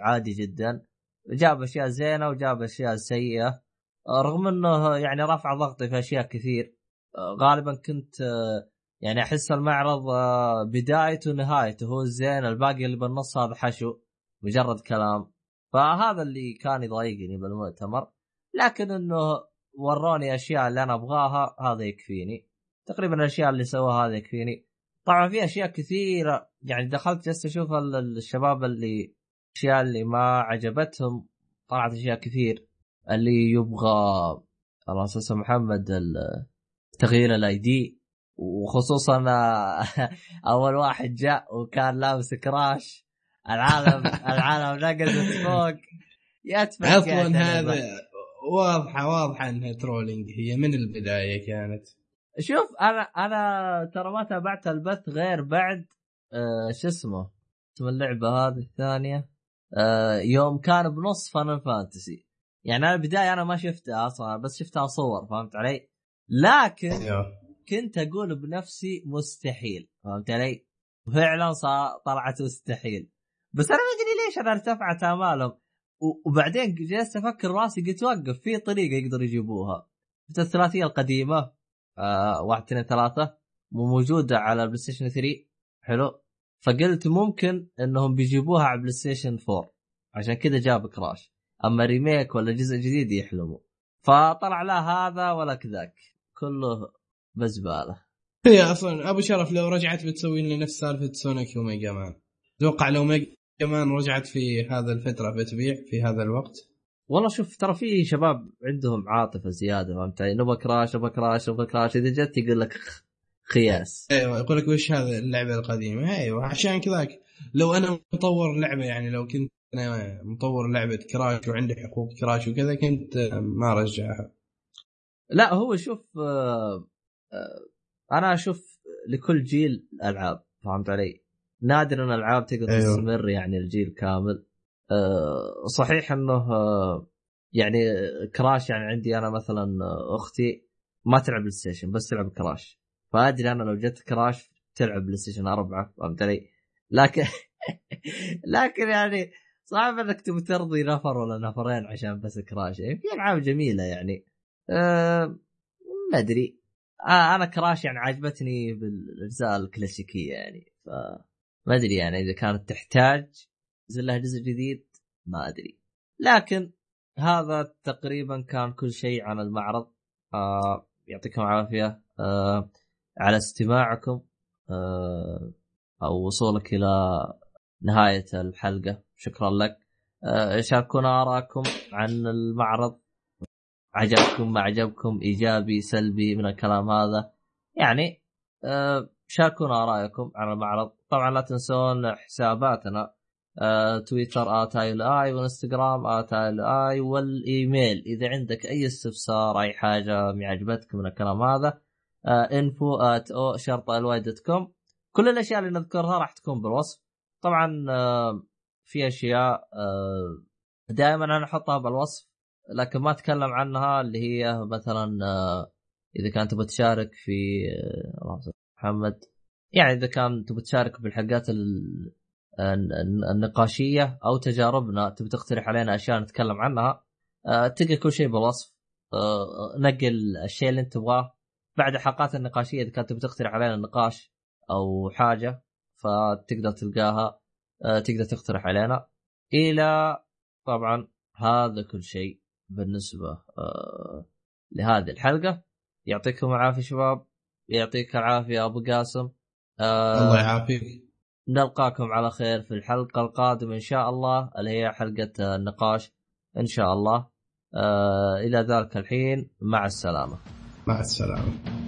عادي جدا. جاب أشياء زينة وجاب أشياء سيئة. رغم إنه يعني رفع ضغطي في أشياء كثير آه، غالبا كنت آه، يعني أحس المعرض آه، بدايته ونهايته هو الزين الباقي اللي بالنص هذا حشو مجرد كلام. فهذا اللي كان يضايقني بالمؤتمر. لكن إنه وروني أشياء اللي أنا أبغاها هذا يكفيني. تقريبا الأشياء اللي سووها هذا يكفيني. طبعا في أشياء كثيرة يعني دخلت جلست أشوف الشباب اللي الاشياء اللي ما عجبتهم طلعت أشياء كثير. اللي يبغى الله أساسا محمد تغيير الاي دي وخصوصا أول واحد جاء وكان لابس Crash. العالم العالم نقزت فوق. يتفق أصلا هذا واضحه واضحة إنها trolling هي من البداية كانت. شوف أنا أنا ترى ما تابعت البث غير بعد آه شو اسمه؟ اسم اللعبة هذه الثانية؟ آه يوم كان بنص Final Fantasy يعني أنا البدايه أنا ما شفتها أصلا بس شفتها صور فهمت علي؟ لكن. كنت أقول بنفسي مستحيل فهمت علي؟ وفعلا صار طلعت مستحيل. بس أنا ما أدري ليش أنا ارتفعت آمالهم. وبعدين جلست أفكر راسي قلت وقف في طريقة يقدروا يجيبوها. في الثلاثية القديمة؟ آه واحد اثنين ثلاثة. موجوده على ال PlayStation 3 حلو. فقلت ممكن إنهم بيجيبوها على PlayStation 4 عشان كذا جاب Crash. أما remake ولا جزء جديد يحلموا. فطلع لا هذا ولا كذاك. كله بزبالة. هي أصلا أبو شرف لو رجعت بتسوي لنا نفس سالفة Sonic و Mega Man. أتوقع لو Mega Man رجعت في هذا الفترة بتبيع في هذا الوقت. والله شوف ترى في شباب عندهم عاطفة زيادة فهمت علي؟ نبغى Crash نبغى Crash نبغى Crash. إذا جت يقول لك خياس. أيوه يقول لك وش هذا اللعبة القديمة؟ أيوه عشان كذاك. لو أنا مطور لعبة يعني لو كنت أنا مطور لعبة Crash وعندي حقوق Crash وكذا كنت ما رجعها لا هو شوف آه، آه، أنا أشوف لكل جيل العاب فهمت علي؟ نادرا الألعاب تقدر أيوه. تستمر يعني الجيل كامل آه، صحيح إنه يعني Crash يعني عندي أنا مثلا أختي ما تلعب PlayStation بس تلعب Crash فأدري أنا لو جت Crash تلعب بلاي ستيشن أربعة فهمت علي؟ لكن لكن يعني صعب إنك تبي ترضي نفر ولا نفرين عشان بس Crash. يعني في ألعاب جميلة يعني. أه ما أدري. آه أنا Crash يعني عجبتني بالأجزاء الكلاسيكية يعني. ف ما أدري يعني إذا كانت تحتاج ينزل لها جزء جديد ما أدري. لكن هذا تقريبا كان كل شيء عن المعرض. آه يعطيكم العافية. آه على استماعكم. آه أو وصولك إلى نهاية الحلقة. شكرا لك. آه شاركونا ارائكم عن المعرض. عجبكم ما عجبكم إيجابي سلبي من الكلام هذا. يعني آه شاركونا ارائكم على المعرض. طبعا لا تنسون حساباتنا آه تويتر اتايل آي وإنستغرام اتايل آي والإيميل. إذا عندك أي استفسار أي حاجة ما عجبتك من الكلام هذا info at أو شرطة الواي dot com. كل الأشياء اللي نذكرها راح تكون بالوصف. طبعا في أشياء آه دائما أنا أحطها بالوصف لكن ما أتكلم عنها اللي هي مثلا آه، إذا كان تبغى تشارك في آه، محمد. يعني إذا كان تبغى تشارك بالحلقات النقاشية أو تجاربنا تبي تقترح علينا أشياء نتكلم عنها تلقى كل شيء بالوصف نقل الشيء اللي أنت تبغاه. بعد الحلقات النقاشية إذا كانت تبي تقترح علينا نقاش أو حاجة فتقدر تلقاها. تقدر تقترح علينا. إلى طبعا هذا كل شيء بالنسبة آه لهذه الحلقة. يعطيكم العافية شباب. يعطيك العافية أبو قاسم. آه الله يعافيك. نلقاكم على خير في الحلقة القادمة إن شاء الله اللي هي حلقة النقاش إن شاء الله. آه إلى ذلك الحين. مع السلامة. مع السلامة.